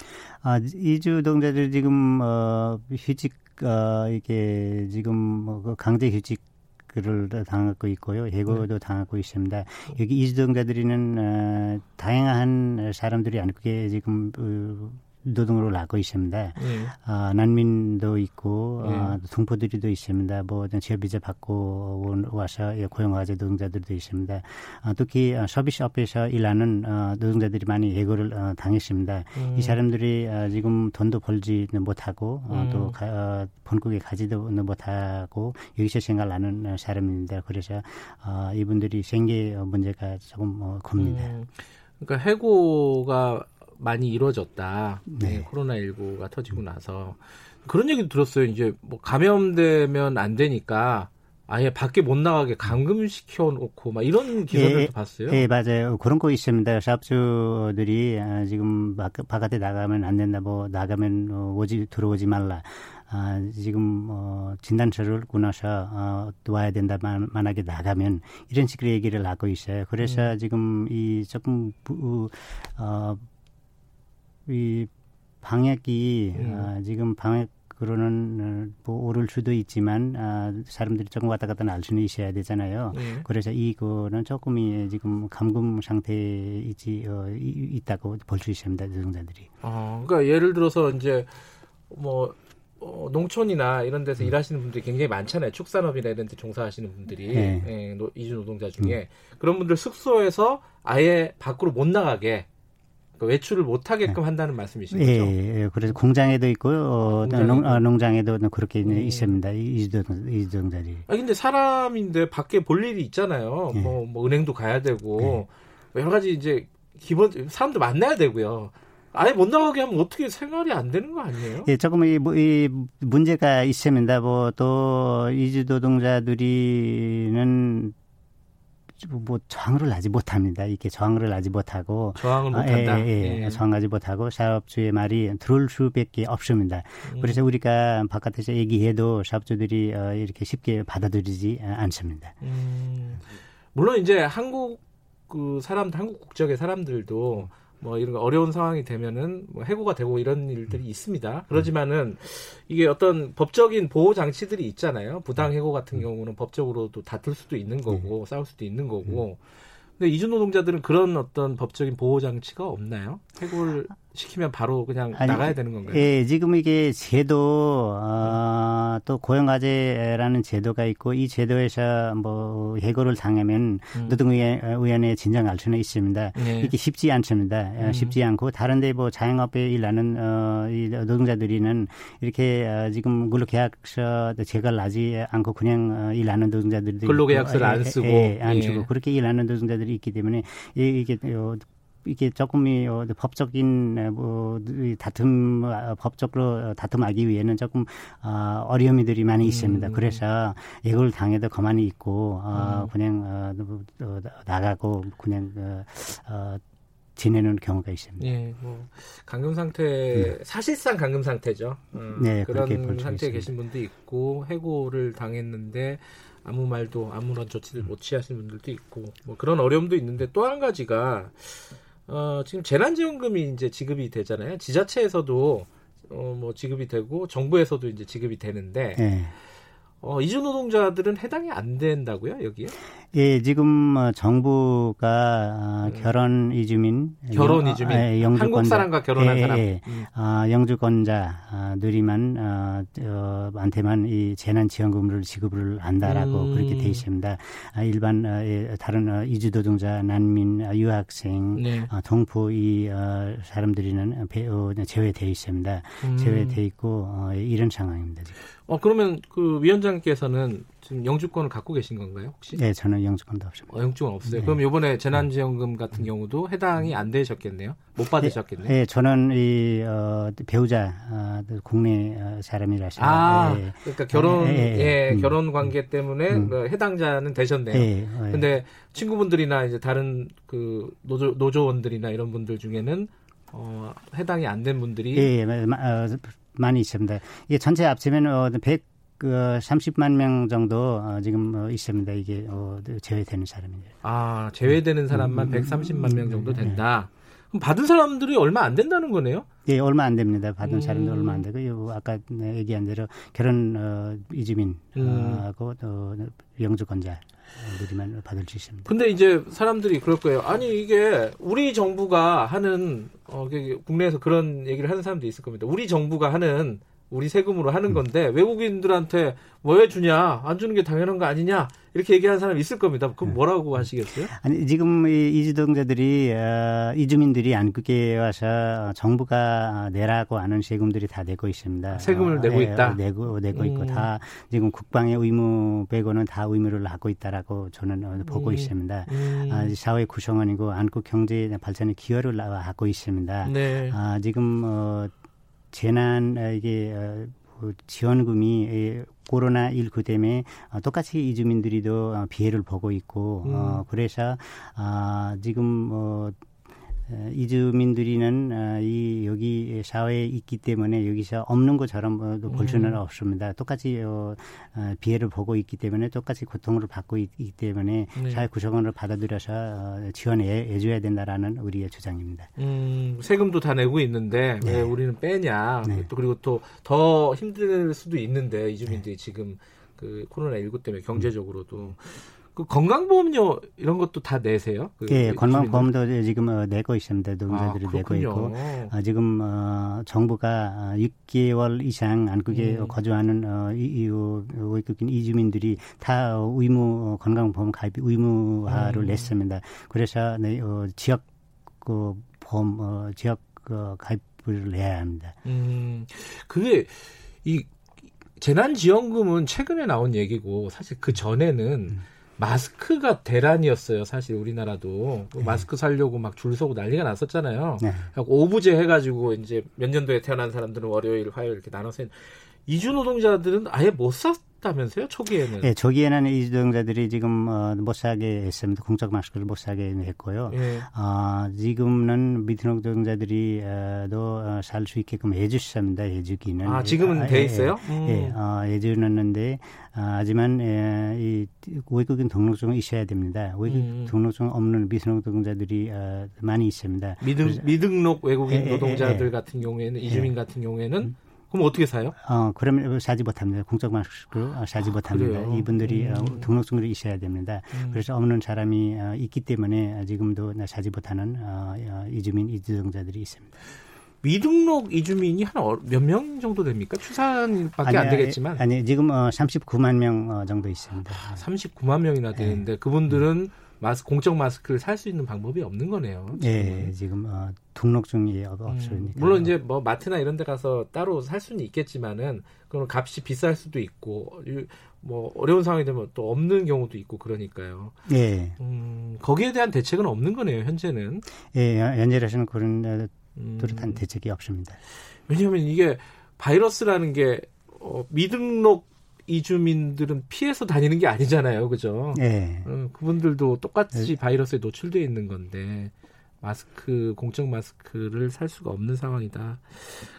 아 이주 노동자들 지금 어 휴직 어 이게 지금 뭐 강제 휴직 그를 당하고 있고요. 해고도 네. 당하고 있습니다. 여기 이주동자들이는 어, 다양한 사람들이 안게 지금 어, 노동으로 나고 있습니다. 네. 어, 난민도 있고 네. 어, 동포들이도 있습니다. 뭐 지역비자 받고 와서 고용화제 노동자들도 있습니다. 어, 특히 어, 서비스업에서 일하는 어, 노동자들이 많이 예고를 어, 당했습니다. 음. 이 사람들이 어, 지금 돈도 벌지 못하고 어, 음. 또 가, 어, 본국에 가지도 못하고 여기서 생활하는 사람입니다. 그래서 어, 이분들이 생계 문제가 조금 어, 큽니다. 음. 그러니까 해고가 많이 이루어졌다. 네. 네 코로나19가 터지고 나서 그런 얘기도 들었어요. 이제 뭐 감염되면 안 되니까 아예 밖에 못 나가게 감금시켜 놓고 막 이런 기사들도 예, 봤어요. 예, 맞아요. 그런 거 있습니다. 샵주들이 아, 지금 바, 바깥에 나가면 안 된다. 뭐 나가면 어, 오지 들어오지 말라. 아, 지금 어, 진단서를 꾸나서 어, 와야 된다. 만, 만약에 나가면 이런 식으로 얘기를 하고 있어요. 그래서 음. 지금 이 조금 부, 어, 이 방역이 음. 아, 지금 방역 그러는 어, 뭐 오를 수도 있지만 아, 사람들이 조금 왔다 갔다 날 수는 있어야 되잖아요. 네. 그래서 이거는 조금이 지금 감금 상태에 있지 어, 있다고 볼 수 있습니다. 노동자들이. 아, 그러니까 예를 들어서 이제 뭐 어, 농촌이나 이런 데서 음. 일하시는 분들이 굉장히 많잖아요. 축산업이나 이런 데 종사하시는 분들이 네. 예, 이주 노동자 중에 음. 그런 분들 숙소에서 아예 밖으로 못 나가게 그 외출을 못 하게끔 네. 한다는 말씀이신 예, 거죠? 예, 그래서 공장에도 있고 어, 아, 농, 어, 농장에도 그렇게 음. 있습니다. 이주동자리. 아 근데 사람인데 밖에 볼 일이 있잖아요. 예. 뭐, 뭐 은행도 가야 되고 예. 여러 가지 이제 기본 사람도 만나야 되고요. 아예 못 나가게 하면 어떻게 생활이 안 되는 거 아니에요? 예, 조금 이, 뭐, 이 문제가 있습니다. 뭐 또 이주 노동자들이는 뭐 저항을 하지 못합니다. 이렇게 저항을 하지 못하고 저항을 아, 못한다. 예, 예, 예. 저항하지 못하고 사업주의 말이 들어올 수밖에 없습니다. 음. 그래서 우리가 바깥에서 얘기해도 사업주들이 어, 이렇게 쉽게 받아들이지 않습니다. 음. 물론 이제 한국 그 사람들 한국 국적의 사람들도 뭐 이런 어려운 상황이 되면은 뭐 해고가 되고 이런 일들이 있습니다. 그렇지만은 이게 어떤 법적인 보호 장치들이 있잖아요. 부당 해고 같은 경우는 법적으로도 다툴 수도 있는 거고 싸울 수도 있는 거고. 근데 이주 노동자들은 그런 어떤 법적인 보호 장치가 없나요? 해고를 시키면 바로 그냥 아니, 나가야 되는 건가요? 예, 지금 이게 제도 어, 또 고용과제라는 제도가 있고 이 제도에서 뭐 해고를 당하면 음. 노동위원회에 진정할 수는 있습니다. 네. 이게 쉽지 않습니다. 어, 음. 쉽지 않고 다른데 뭐 자영업에 일하는 어, 이 노동자들이는 이렇게 어, 지금 근로계약서 제거를 하지 않고 그냥 어, 일하는 노동자들이 근로계약서를 안 쓰고 예, 안 쓰고 예. 그렇게 일하는 노동자들이 있기 때문에 이게 이게 조금이 어, 법적인 뭐 다툼 아, 법적으로 다툼하기 위해는 조금 어, 어려움이들이 많이 있습니다. 음. 그래서 이걸 당해도 가만히 있고 어, 음. 그냥 어, 어, 나가고 그냥 어, 어, 지내는 경우가 있습니다. 예, 뭐 감금 상태 네. 사실상 감금 상태죠. 음, 네, 그런 상태에 계신 분도 있고 해고를 당했는데 아무 말도 아무런 조치를 못 취하시는 분들도 있고 뭐 그런 어려움도 있는데 또 한 가지가 어, 지금 재난지원금이 이제 지급이 되잖아요. 지자체에서도 어, 뭐 지급이 되고 정부에서도 이제 지급이 되는데 네. 어, 이주 노동자들은 해당이 안 된다고요, 여기에? 예, 지금 어, 정부가 어, 음. 결혼 이주민, 결혼 이주민, 예, 영주권자, 한국 사람과 결혼한 예, 사람, 예, 음. 어, 영주권자들이만 어, 어, 한테만 이 재난 지원금을 지급을 한다라고 음. 그렇게 돼 있습니다. 아, 일반 어, 예, 다른 어, 이주 노동자, 난민, 어, 유학생, 네. 어, 동포 이 어, 사람들이는 배, 어, 제외돼 있습니다. 음. 제외돼 있고 어, 이런 상황입니다. 지금. 어 그러면 그 위원장께서는 지금 영주권을 갖고 계신 건가요 혹시? 네, 저는 영주권도 없습니다. 어, 영주권 없어요. 네. 그럼 이번에 재난지원금 같은 음. 경우도 해당이 안 되셨겠네요. 못 받으셨겠네요. 네, 네 저는 이 어, 배우자 어, 국내 어, 사람이라서. 아, 네. 그러니까 결혼 예, 음. 결혼 관계 때문에 음. 그 해당자는 되셨네요. 네, 네. 근데 친구분들이나 이제 다른 그 노조 노조원들이나 이런 분들 중에는 어, 해당이 안 된 분들이 예, 예, 어, 많이 있습니다. 이게 전체 합치면 어, 100, 그 30만 명 정도 어, 지금 어, 있습니다. 이게 어, 제외되는 사람입니다. 아 제외되는 사람만 음, 130만 명 정도 된다. 네. 그럼 받은 사람들이 얼마 안 된다는 거네요? 예, 얼마 안 됩니다. 받은 음. 사람들 얼마 안 되고 아까 얘기한 대로 결혼 어, 이주민하고 음. 어, 영주권자 들이만 받을 수 있습니다. 근데 이제 사람들이 그럴 거예요. 아니 이게 우리 정부가 하는 어, 국내에서 그런 얘기를 하는 사람도 있을 겁니다. 우리 정부가 하는 우리 세금으로 하는 음. 건데 외국인들한테 왜 주냐 안 주는 게 당연한 거 아니냐 이렇게 얘기하는 사람이 있을 겁니다. 그럼 네. 뭐라고 하시겠어요? 아니 지금 이 이주동자들이 어, 이주민들이 안국에 와서 정부가 내라고 하는 세금들이 다 내고 있습니다. 세금을 어, 내고 네, 있다. 내고 내고 음. 있고 다 지금 국방의 의무 빼고는 다 의무를 하고 있다라고 저는 어, 보고 음. 있습니다. 음. 아, 사회 구성원이고 안국 경제 발전에 기여를 하고 있습니다. 네. 아, 지금 어, 재난 어, 이게 어, 지원금이 코로나 19 때문에 어, 똑같이 이주민들이도 어, 피해를 보고 있고 음. 어, 그래서 아 지금 뭐 이주민들이는 어, 이 여기 사회에 있기 때문에 여기서 없는 것처럼 볼 수는 음. 없습니다. 똑같이 어, 어, 피해를 보고 있기 때문에 똑같이 고통을 받고 있기 때문에 네. 사회 구성원을 받아들여서 지원해 줘야 된다라는 우리의 주장입니다. 음, 세금도 다 내고 있는데 네. 왜 우리는 빼냐? 네. 또 그리고 또 더 힘들 수도 있는데 이주민들이 네. 지금 그 코로나 19 때문에 경제적으로도 음. 그 건강보험료 이런 것도 다 내세요? 그 예, 건강보험도 지금 어, 내고 있습니다. 노동자들이 아, 내고 있고 어, 지금 어, 정부가 6개월 어, 이상 안국에 음. 거주하는 어, 이, 이, 외국인 이주민들이 다 의무 건강보험 가입 의무화를 음. 냈습니다. 그래서 네, 어, 지역 그 보험 어, 지역 그 가입을 내야 합니다. 음, 그게 이 재난지원금은 최근에 나온 얘기고 사실 그 전에는 음. 마스크가 대란이었어요. 사실 우리나라도 네. 마스크 살려고 막 줄 서고 난리가 났었잖아요. 네. 오부제 해가지고 이제 몇 년도에 태어난 사람들은 월요일, 화요일 이렇게 나눠서 이주 노동자들은 아예 못 샀. 다면서요 초기에는? 네, 초기에는 이주 노동자들이 지금 어, 못 사게 했습니다. 공적 마스크를 못 사게 했고요. 예. 어, 지금은 미등 노동자들이 도 어, 살수 있게끔 해주셨습니다. 해주기는. 아 지금은 아, 돼 예, 있어요? 예, 음. 예 어, 해주는데 아, 하지만 예, 이 외국인 등록증은 있어야 됩니다. 외국인 음. 등록증 없는 미등 노동자들이 어, 많이 있습니다. 미등 미등록 외국인 예, 예 노동자들 예, 같은 경우에는 이주민 같은 경우에는 음. 그럼 어떻게 사요? 어, 그러면 사지 못합니다. 공적 마스크 사지 아, 못합니다. 그래요? 이분들이 어, 음. 등록증이 있어야 됩니다. 음. 그래서 없는 사람이 어, 있기 때문에 지금도 사지 못하는 어, 어, 이주민 이주정자들이 있습니다. 미등록 이주민이 한 몇 명 정도 됩니까? 추산밖에 아니, 안 되겠지만. 아니, 지금 어, 39만 명 어, 정도 있습니다. 아, 39만 명이나 되는데 네. 그분들은 음. 마스 공적 마스크를 살 수 있는 방법이 없는 거네요. 예, 지금 어, 등록증이 없으니까. 음, 물론 이제 뭐 마트나 이런 데 가서 따로 살 수는 있겠지만은 그런 값이 비쌀 수도 있고 뭐 어려운 상황이 되면 또 없는 경우도 있고 그러니까요. 예. 음, 거기에 대한 대책은 없는 거네요, 현재는. 예, 현재로서는 그런. 뚜렷한 음, 대책이 없습니다. 왜냐하면 이게 바이러스라는 게 어, 미등록 이주민들은 피해서 다니는 게 아니잖아요, 그죠? 네. 어, 그분들도 똑같이 네. 바이러스에 노출돼 있는 건데 마스크 공적 마스크를 살 수가 없는 상황이다.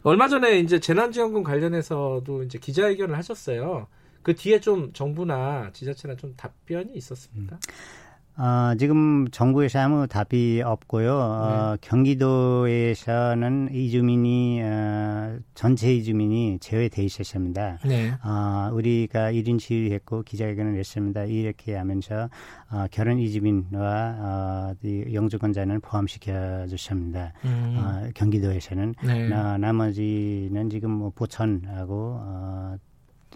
얼마 전에 이제 재난지원금 관련해서도 이제 기자회견을 하셨어요. 그 뒤에 좀 정부나 지자체나 좀 답변이 있었습니다. 음. 어, 지금 정부에서 아무 답이 없고요. 어, 네. 경기도에서는 이주민이 어, 전체 이주민이 제외돼 있었습니다. 네. 어, 우리가 1인 시위했고 기자회견을 했습니다. 이렇게 하면서 어, 결혼 이주민과 어, 영주권자는 포함시켜 줬습니다. 음. 어, 경기도에서는 네. 나, 나머지는 지금 뭐 보천하고 어,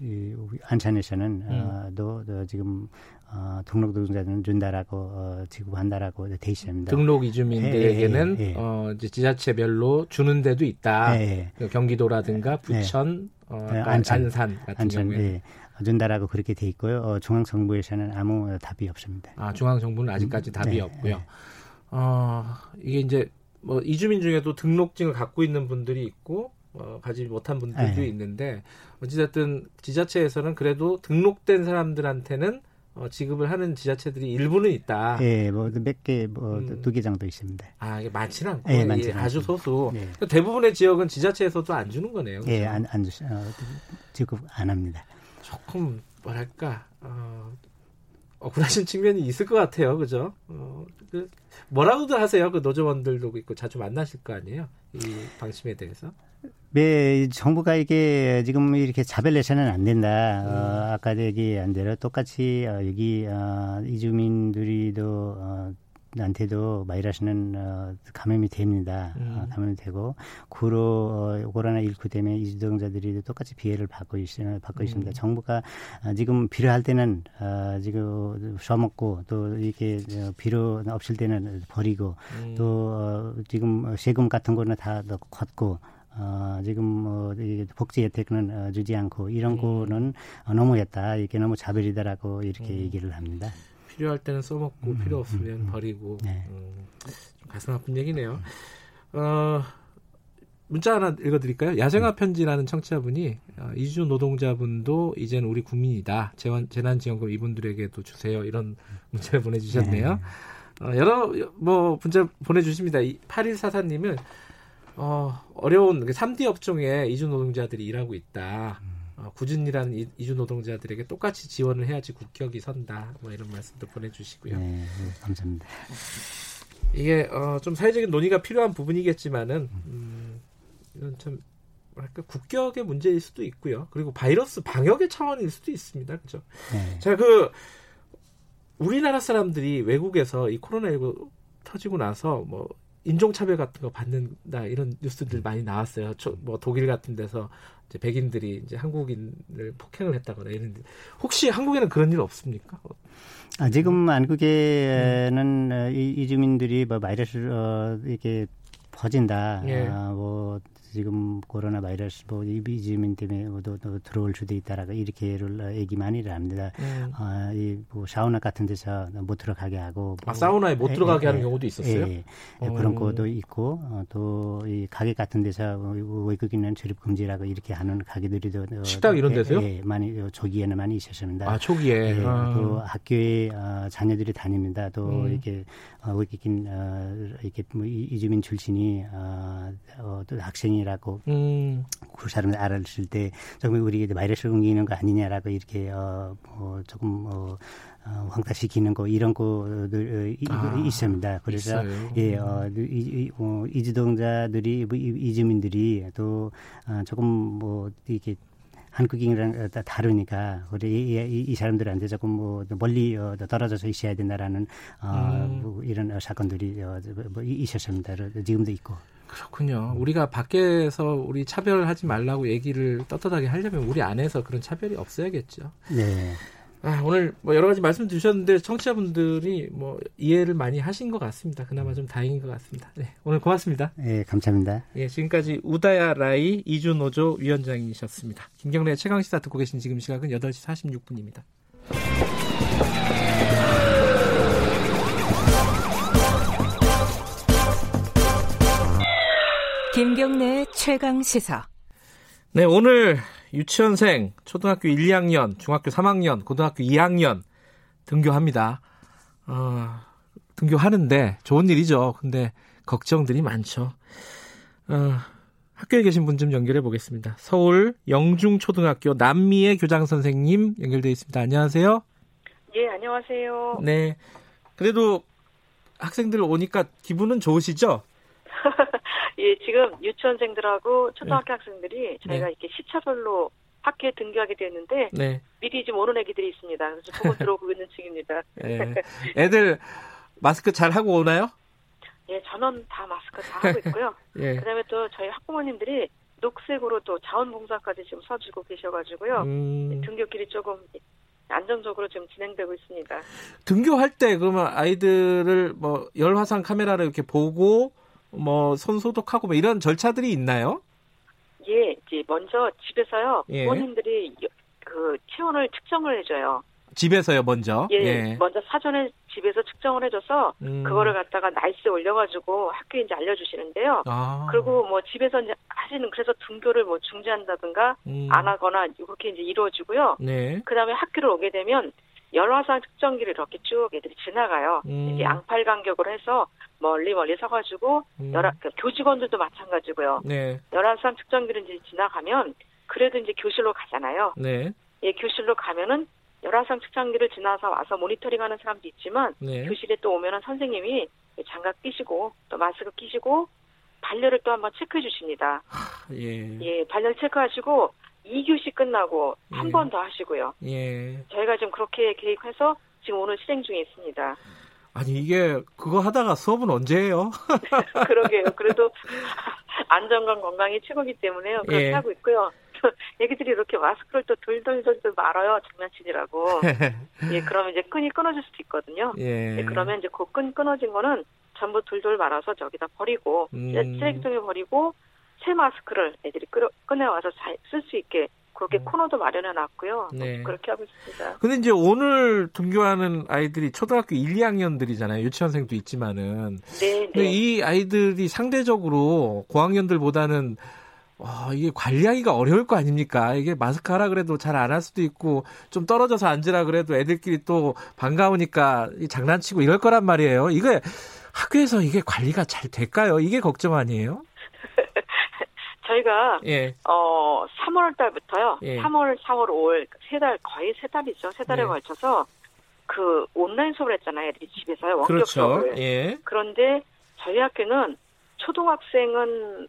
이 안산에서는 음. 어, 또, 또 지금 어, 등록 노동자들은 준다라고 어, 지급한다라고 돼 있습니다. 등록 이주민들에게는 예, 예, 예. 어, 이제 지자체별로 주는 데도 있다. 예, 예. 그 경기도라든가 부천, 어, 안산, 안산 같은 안산, 경우에. 예. 준다라고 그렇게 돼 있고요. 어, 중앙 정부에서는 아무 답이 없습니다. 아 중앙 정부는 아직까지 답이 네, 없고요. 네. 어, 이게 이제 뭐 이주민 중에도 등록증을 갖고 있는 분들이 있고 어, 가지 못한 분들도 네. 있는데 어찌됐든 지자체에서는 그래도 등록된 사람들한테는 어, 지급을 하는 지자체들이 일부는 있다. 예, 뭐 몇 개, 뭐두 개 정도 있습니다. 아, 이게 많지는 않고, 예, 많지는 아주 소수. 예. 대부분의 지역은 지자체에서도 안 주는 거네요. 그렇죠? 예, 안, 안 주, 어, 지급 안 합니다. 조금 뭐랄까, 어, 억울하신 측면이 있을 것 같아요, 그죠? 어, 그, 뭐라고들 하세요, 그 노조원들도 있고 자주 만나실 거 아니에요, 이 방침에 대해서? 네, 정부가 이게 지금 이렇게 자별내서는 안 된다. 음. 어, 아까도 얘기한 대로 똑같이 어, 여기 어, 이주민들이도 어, 한테도 바이러스는 어, 감염이 됩니다. 음. 어, 감염이 되고 구로 어, 코로나 19 때문에 이주동자들이 똑같이 피해를 받고 있, 받고 음. 있습니다. 정부가 어, 지금 필요할 때는 어, 지금 써먹고 또 이렇게 어, 필요 없을 때는 버리고 음. 또 어, 지금 세금 같은 거는 다 걷고 어, 지금 뭐, 이 복지 혜택은 어, 주지 않고 이런 음. 거는 어, 너무했다. 이게 너무 자별이다라고 이렇게 음. 얘기를 합니다. 필요할 때는 써먹고 음, 필요 음, 없으면 음, 버리고. 네. 음, 가슴 아픈 얘기네요. 어, 문자 하나 읽어드릴까요? 야생화 편지라는 청취자분이 어, 이주 노동자분도 이제는 우리 국민이다. 재원, 재난지원금 이분들에게도 주세요. 이런 문자를 보내주셨네요. 네. 어, 여러 뭐 문자 보내주십니다. 8144님은 어, 어려운 3D 업종에 이주 노동자들이 일하고 있다. 어, 구준이라는 이주 노동자들에게 똑같이 지원을 해야지 국격이 선다. 뭐 이런 말씀도 보내주시고요. 네, 네 감사합니다. 이게 어, 좀 사회적인 논의가 필요한 부분이겠지만은 음, 이건 참 뭐랄까 국격의 문제일 수도 있고요. 그리고 바이러스 방역의 차원일 수도 있습니다. 그렇죠? 네. 자, 그 우리나라 사람들이 외국에서 이 코로나19 터지고 나서 뭐 인종차별 같은 거 받는다 이런 뉴스들 많이 나왔어요. 뭐 독일 같은 데서 이제 백인들이 이제 한국인을 폭행을 했다거나 이런 혹시 한국에는 그런 일 없습니까? 아, 지금 한국에는 음. 이주민들이 뭐 바이러스 어, 이렇게 퍼진다. 예. 아, 뭐 지금 코로나 바이러스 뭐 이비 지민 때문에 또, 또 들어올 수도 있다라고 이렇게를 얘기 많이를 합니다. 음. 아, 이뭐 사우나 같은 데서 못 들어가게 하고 뭐 아, 사우나에 못 들어가게 에, 하는 경우도 있었어요. 예, 예. 그런 것도 있고 어, 또이 가게 같은 데서 외국인은 출입 금지라고 이렇게 하는 가게들이도 어, 식당 이런 데서요? 예, 많이 초기에는 많이 있었습니다. 아 초기에 예, 아. 또 학교에 어, 자녀들이 다닙니다. 또 음. 이렇게 어, 외국인 어, 이렇게 뭐 이주민 출신이 어, 어, 또 학생이 라고 음. 그 사람을 알았을 때 조금 우리 바이러스 옮기는 거 아니냐라고 이렇게 어, 뭐 조금 어, 어, 황타시키는 거 이런 거들 어, 아, 있습니다. 그래서 있어요. 예, 어, 이, 어, 이주동자들이 뭐, 이주민들이 또 어, 조금 뭐 이렇게 한국인이랑 다르니까 우리 이, 이, 이 사람들한테 조금 뭐 멀리 어, 떨어져서 있어야 된다라는 어, 음. 뭐 이런 사건들이 어, 뭐 있었습니다. 지금도 있고. 그렇군요. 우리가 밖에서 우리 차별하지 말라고 얘기를 떳떳하게 하려면 우리 안에서 그런 차별이 없어야겠죠. 네. 아, 오늘 뭐 여러 가지 말씀 주셨는데 청취자분들이 뭐 이해를 많이 하신 것 같습니다. 그나마 좀 다행인 것 같습니다. 네, 오늘 고맙습니다. 네, 감사합니다. 예, 지금까지 우다야 라이 이주노조 위원장이셨습니다. 김경래 최강 시사 듣고 계신 지금 시각은 8시 46분입니다. 김경래 최강 시사. 네, 오늘 유치원생 초등학교 1, 2학년, 중학교 3학년, 고등학교 2학년 등교합니다. 어, 등교하는데 좋은 일이죠. 근데 걱정들이 많죠. 어, 학교에 계신 분 좀 연결해 보겠습니다. 서울 영중초등학교 남미의 교장 선생님 연결돼 있습니다. 안녕하세요. 예, 안녕하세요. 네. 그래도 학생들 오니까 기분은 좋으시죠? 예, 지금 유치원생들하고 초등학교 네. 학생들이 저희가 네. 이렇게 시차별로 학교에 등교하게 됐는데 네. 미리 좀 오는 애기들이 있습니다. 그래서 보고 들어오고 있는 중입니다. 네. 애들 마스크 잘 하고 오나요? 예, 전원 다 마스크 다 하고 있고요. 예. 그다음에 또 저희 학부모님들이 녹색으로 또 자원봉사까지 지금 서주고 계셔가지고요. 음... 등교길이 조금 안정적으로 좀 진행되고 있습니다. 등교할 때 그러면 아이들을 뭐 열화상 카메라를 이렇게 보고 뭐 손 소독하고 뭐 이런 절차들이 있나요? 예, 이제 먼저 집에서요 예. 부모님들이 그 체온을 측정을 해줘요. 집에서요, 먼저. 예, 예, 먼저 사전에 집에서 측정을 해줘서 음. 그거를 갖다가 날씨에 올려가지고 학교에 이제 알려주시는데요. 아. 그리고 뭐 집에서 이제 하시는 그래서 등교를 뭐 중지한다든가 음. 안 하거나 이렇게 이제 이루어지고요. 네. 그 다음에 학교를 오게 되면 열화상 측정기를 이렇게 쭉 애들이 지나가요. 음. 이게 양팔 간격으로 해서 멀리 멀리 서가지고 음. 열화 그 교직원들도 마찬가지고요. 네. 열화상 측정기를 이제 지나가면 그래도 이제 교실로 가잖아요. 네. 예, 교실로 가면은 열화상 측정기를 지나서 와서 모니터링하는 사람도 있지만 네. 교실에 또 오면은 선생님이 장갑 끼시고 또 마스크 끼시고 발열을 또 한번 체크해 주십니다. 예. 예, 발열 체크하시고 2교시 끝나고 한 예. 번더 하시고요. 예. 저희가 지금 그렇게 계획해서 지금 오늘 실행 중에 있습니다. 아니 이게 그거 하다가 수업은 언제 해요? 그러게요. 그래도 안전과 건강이 최고기 때문에요. 그렇게 예. 하고 있고요. 애기들이 이렇게 마스크를 또 돌돌돌돌 말아요. 장난치느라고. 예, 그러면 이제 끈이 끊어질 수도 있거든요. 예. 예 그러면 이제 그 끈 끊어진 거는 전부 돌돌 말아서 저기다 버리고 음. 쓰레기통에 버리고 새 마스크를 애들이 끌어, 꺼내와서 쓸 수 있게 그렇게 음. 코너도 마련해 놨고요. 네. 그렇게 하고 있습니다. 근데 이제 오늘 등교하는 아이들이 초등학교 1, 2학년들이잖아요. 유치원생도 있지만은. 네, 근데 네. 이 아이들이 상대적으로 고학년들보다는 와, 이게 관리하기가 어려울 거 아닙니까? 이게 마스크 하라 그래도 잘 안 할 수도 있고, 좀 떨어져서 앉으라 그래도 애들끼리 또 반가우니까 장난치고 이럴 거란 말이에요. 이게 학교에서 이게 관리가 잘 될까요? 이게 걱정 아니에요? 저희가 예. 어 3월 달부터요. 예. 3월, 4월, 5월 세 달 거의 세 달이죠. 세 달에 예. 걸쳐서 그 온라인 수업을 했잖아요. 애들이 집에서요. 원격 그렇죠. 수업을. 예. 그런데 저희 학교는 초등학생은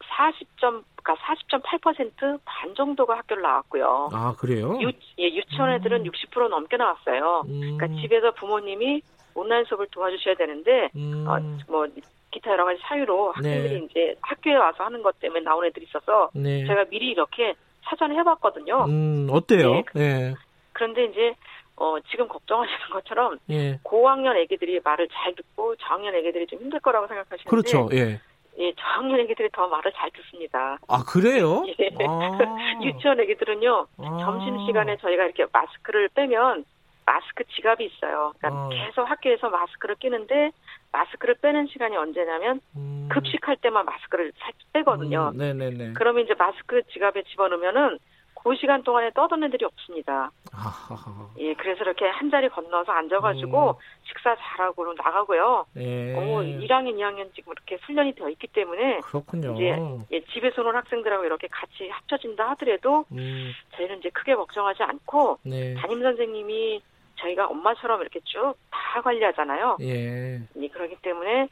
40점 그러니까 40.8%반 정도가 학교를 나왔고요. 아 그래요? 유, 예, 유치원 애들은 음. 60% 넘게 나왔어요. 음. 그러니까 집에서 부모님이 온라인 수업을 도와주셔야 되는데 음. 어, 뭐 기타 여러 가지 사유로 학생들이 네. 이제 학교에 와서 하는 것 때문에 나온 애들이 있어서 네. 제가 미리 이렇게 사전에 해봤거든요. 음, 어때요? 네. 네. 그런데 이제 어, 지금 걱정하시는 것처럼 예. 고학년 애기들이 말을 잘 듣고 저학년 애기들이 좀 힘들 거라고 생각하시는데 그렇죠. 예. 예, 저학년 애기들이 더 말을 잘 듣습니다. 아, 그래요? 예. 아. 유치원 애기들은요, 아. 점심시간에 저희가 이렇게 마스크를 빼면 마스크 지갑이 있어요. 그러니까 어. 계속 학교에서 마스크를 끼는데 마스크를 빼는 시간이 언제냐면 음. 급식할 때만 마스크를 살짝 빼거든요. 음. 네네네. 그러면 이제 마스크 지갑에 집어넣으면은 그 시간 동안에 떠드는 애들이 없습니다. 아하하. 예, 그래서 이렇게 한 자리 건너서 앉아가지고 음. 식사 잘하고 나가고요. 예. 어, 1학년, 2학년 지금 이렇게 훈련이 되어 있기 때문에 그렇군요. 이제 예, 집에서 오는 학생들하고 이렇게 같이 합쳐진다 하더라도 음. 저희는 이제 크게 걱정하지 않고 네. 담임 선생님이 저희가 엄마처럼 이렇게 쭉 다 관리하잖아요. 예. 예. 그렇기 때문에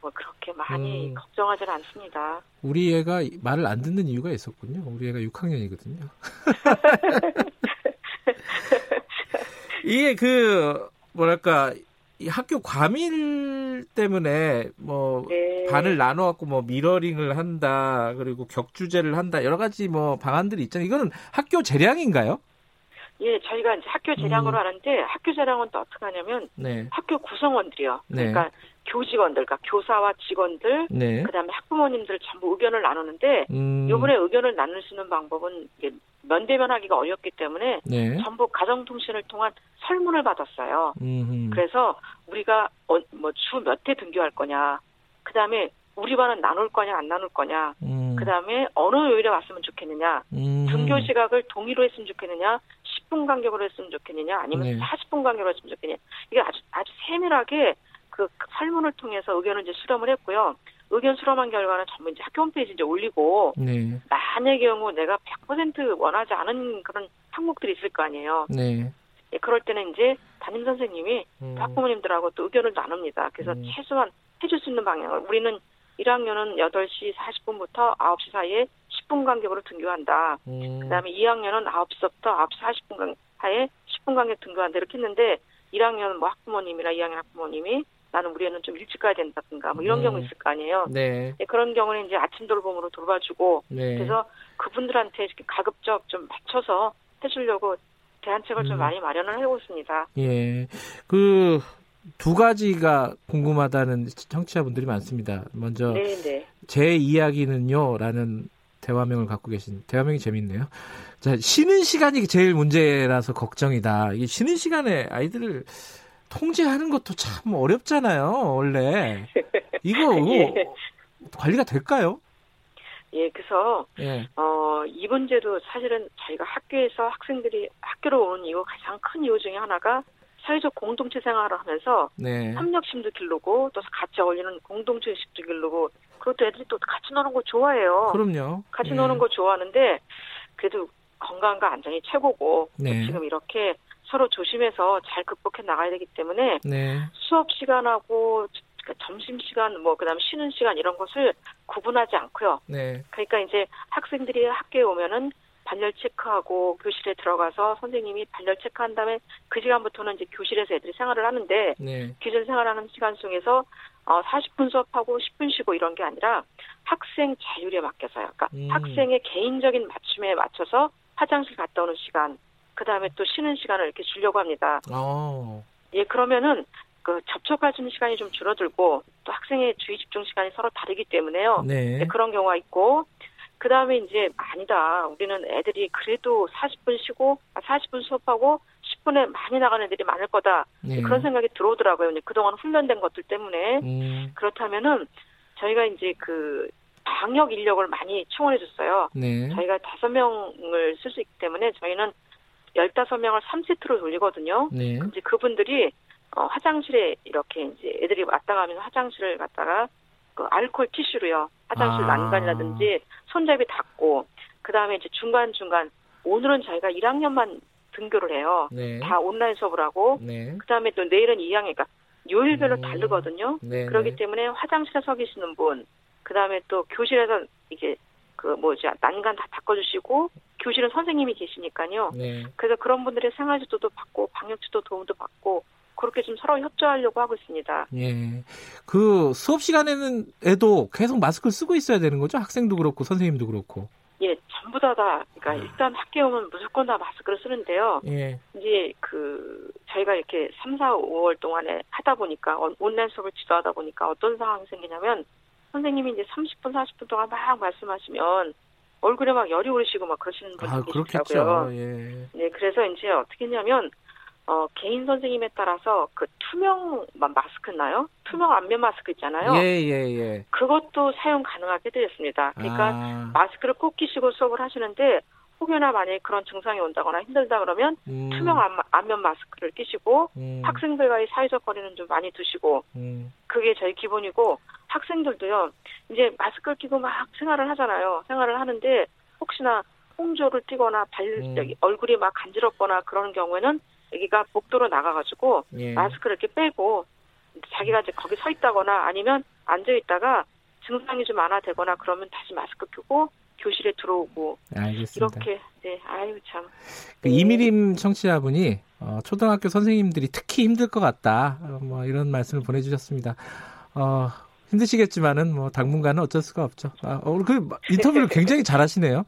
뭐 그렇게 많이 음. 걱정하지는 않습니다. 우리 애가 말을 안 듣는 이유가 있었군요. 우리 애가 6학년이거든요. 이게 그 뭐랄까 이 학교 과밀 때문에 뭐 네. 반을 나눠 갖고 뭐 미러링을 한다 그리고 격주제를 한다 여러 가지 뭐 방안들이 있잖아요. 이거는 학교 재량인가요? 예, 저희가 이제 학교 재량으로 음. 하는데 학교 재량은 또 어떻게 하냐면 네. 학교 구성원들이요. 네. 그러니까 교직원들, 그러니까 교사와 직원들, 네. 그다음에 학부모님들 전부 의견을 나누는데 음. 이번에 의견을 나눌 수 있는 방법은 면대면하기가 어렵기 때문에 네. 전부 가정통신을 통한 설문을 받았어요. 음흠. 그래서 우리가 어, 뭐주 몇 회 등교할 거냐, 그다음에 우리 반은 나눌 거냐 안 나눌 거냐. 음. 그다음에 어느 요일에 왔으면 좋겠느냐. 음. 등교 시각을 동의로 했으면 좋겠느냐. 10분 간격으로 했으면 좋겠느냐. 아니면 네. 40분 간격으로 했으면 좋겠느냐. 이게 아주 아주 세밀하게 그 설문을 통해서 의견을 이제 수렴을 했고요. 의견 수렴한 결과는 전부 이제 학교 홈페이지 이제 올리고 네. 만약의 경우 내가 100% 원하지 않은 그런 항목들이 있을 거 아니에요. 네. 예, 그럴 때는 이제 담임 선생님이 음. 학부모님들하고 또 의견을 나눕니다. 그래서 음. 최소한 해줄 수 있는 방향을 우리는 1학년은 8시 40분부터 9시 사이에 10분 간격으로 등교한다. 음. 그다음에 2학년은 9시부터 9시 40분 하에 10분 간격 등교한다. 이렇게 했는데 1학년 뭐 학부모님이나 2학년 학부모님이 나는 우리 애는 좀 일찍 가야 된다든가 뭐 이런 음. 경우 있을 거 아니에요. 네. 네. 그런 경우는 이제 아침 돌봄으로 돌봐주고 네. 그래서 그분들한테 이렇게 가급적 좀 맞춰서 해주려고 대안책을 음. 좀 많이 마련을 해오고 있습니다. 예. 그 두 가지가 궁금하다는 청취자분들이 많습니다. 먼저 네네. 네. 제 이야기는요라는 대화명을 갖고 계신 대화명이 재밌네요. 자, 쉬는 시간이 제일 문제라서 걱정이다. 이 쉬는 시간에 아이들을 통제하는 것도 참 어렵잖아요, 원래. 이거 예. 관리가 될까요? 예, 그래서 예. 어, 이 문제도 사실은 저희가 학교에서 학생들이 학교로 오는 이유 가장 큰 이유 중에 하나가 사회적 공동체 생활을 하면서 네. 협력심도 길르고 또 같이 어울리는 공동체 의식도 길르고 그것도 애들이 또 같이 노는 거 좋아해요. 그럼요. 같이 네. 노는 거 좋아하는데 그래도 건강과 안전이 최고고 네. 지금 이렇게 서로 조심해서 잘 극복해 나가야 되기 때문에 네. 수업 시간하고 그러니까 점심 시간 뭐 그다음 쉬는 시간 이런 것을 구분하지 않고요. 네. 그러니까 이제 학생들이 학교에 오면은 발열 체크하고 교실에 들어가서 선생님이 발열 체크한 다음에 그 시간부터는 이제 교실에서 애들이 생활을 하는데 네. 기존 생활하는 시간 중에서 어 40분 수업하고 10분 쉬고 이런 게 아니라 학생 자율에 맡겨서요. 그러니까 음. 학생의 개인적인 맞춤에 맞춰서 화장실 갔다 오는 시간, 그 다음에 또 쉬는 시간을 이렇게 주려고 합니다. 오. 어. 예, 그러면은 그 접촉할 수 있는 시간이 좀 줄어들고 또 학생의 주의 집중 시간이 서로 다르기 때문에 네. 네, 그런 경우가 있고 그 다음에 이제 아니다. 우리는 애들이 그래도 40분 쉬고 40분 아, 수업하고 10분에 많이 나가는 애들이 많을 거다. 네. 그런 생각이 들어오더라고요. 그동안 훈련된 것들 때문에 음. 그렇다면은 저희가 이제 그 방역 인력을 많이 충원해 줬어요. 네. 저희가 다섯 명을 쓸 수 있기 때문에 저희는 열다섯 명을 3세트로 돌리거든요. 네. 이제 그분들이 어, 화장실에 이렇게 이제 애들이 왔다 가면 화장실을 갔다가 그 알코올 티슈로요. 화장실 아. 난간이라든지 손잡이 닫고 그 다음에 이제 중간 중간 오늘은 저희가 1학년만 등교를 해요. 네. 다 온라인 수업을 하고 네. 그 다음에 또 내일은 2학년 그러니까 요일별로 음. 다르거든요. 네. 그렇기 네. 때문에 화장실에 서 계시는 분, 그 다음에 또 교실에서 이게 그 뭐지 난간 다 닦아주시고 교실은 선생님이 계시니까요. 네. 그래서 그런 분들의 생활 지도도 받고 방역 지도 도움도 받고 그렇게 좀 서로 협조하려고 하고 있습니다. 예. 그 수업 시간에는 애도 계속 마스크를 쓰고 있어야 되는 거죠? 학생도 그렇고 선생님도 그렇고. 예, 전부 다 다. 그러니까 아. 일단 학교에 오면 무조건 다 마스크를 쓰는데요. 예. 이제 그 저희가 이렇게 3, 4, 5월 동안에 하다 보니까 온라인 수업을 지도하다 보니까 어떤 상황이 생기냐면 선생님이 이제 30분, 40분 동안 막 말씀하시면 얼굴에 막 열이 오르시고 막 그러시는 분들 아, 계시더라고요. 예. 네, 그래서 이제 어떻게 했냐면 어, 개인 선생님에 따라서 그 투명 마스크 나요? 투명 안면 마스크 있잖아요. 예, 예, 예. 그것도 사용 가능하게 되었습니다. 그러니까 아. 마스크를 꼭 끼시고 수업을 하시는데 혹여나 만약에 그런 증상이 온다거나 힘들다 그러면 음. 투명 안 면 마스크를 끼시고 음. 학생들과의 사회적 거리는 좀 많이 두시고 음. 그게 저희 기본이고 학생들도요 이제 마스크를 끼고 막 생활을 하잖아요. 생활을 하는데 혹시나 홍조를 띠거나 발 음. 얼굴이 막 간지럽거나 그런 경우에는 애기가 복도로 나가가지고 예. 마스크를 이렇게 빼고 자기가 이제 거기 서 있다거나 아니면 앉아 있다가 증상이 좀 완화되거나 그러면 다시 마스크 끼고 교실에 들어오고 알겠습니다. 이렇게 네 아유 참 그 이미림 청취자분이 어, 초등학교 선생님들이 특히 힘들 것 같다 어, 뭐 이런 말씀을 보내주셨습니다. 어, 힘드시겠지만은 뭐 당분간은 어쩔 수가 없죠. 아, 어, 그 인터뷰를 굉장히 잘하시네요.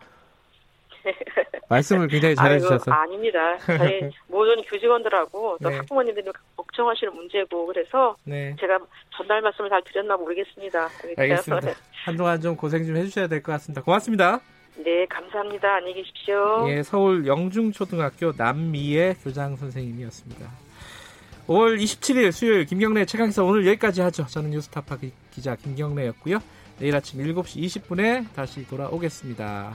말씀을 굉장히 잘해주셔서. 아닙니다. 저희 모든 교직원들하고 또 네. 학부모님들이 걱정하시는 문제고 그래서 네. 제가 전달 말씀을 잘 드렸나 모르겠습니다. 알겠습니다. 한동안 좀 고생 좀 해주셔야 될 것 같습니다. 고맙습니다. 네, 감사합니다. 안녕히 계십시오. 예, 서울 영중초등학교 남미의 교장 선생님이었습니다. 5월 27일 수요일 김경래 최강사 오늘 여기까지 하죠. 저는 뉴스타파 기자 김경래였고요. 내일 아침 7시 20분에 다시 돌아오겠습니다.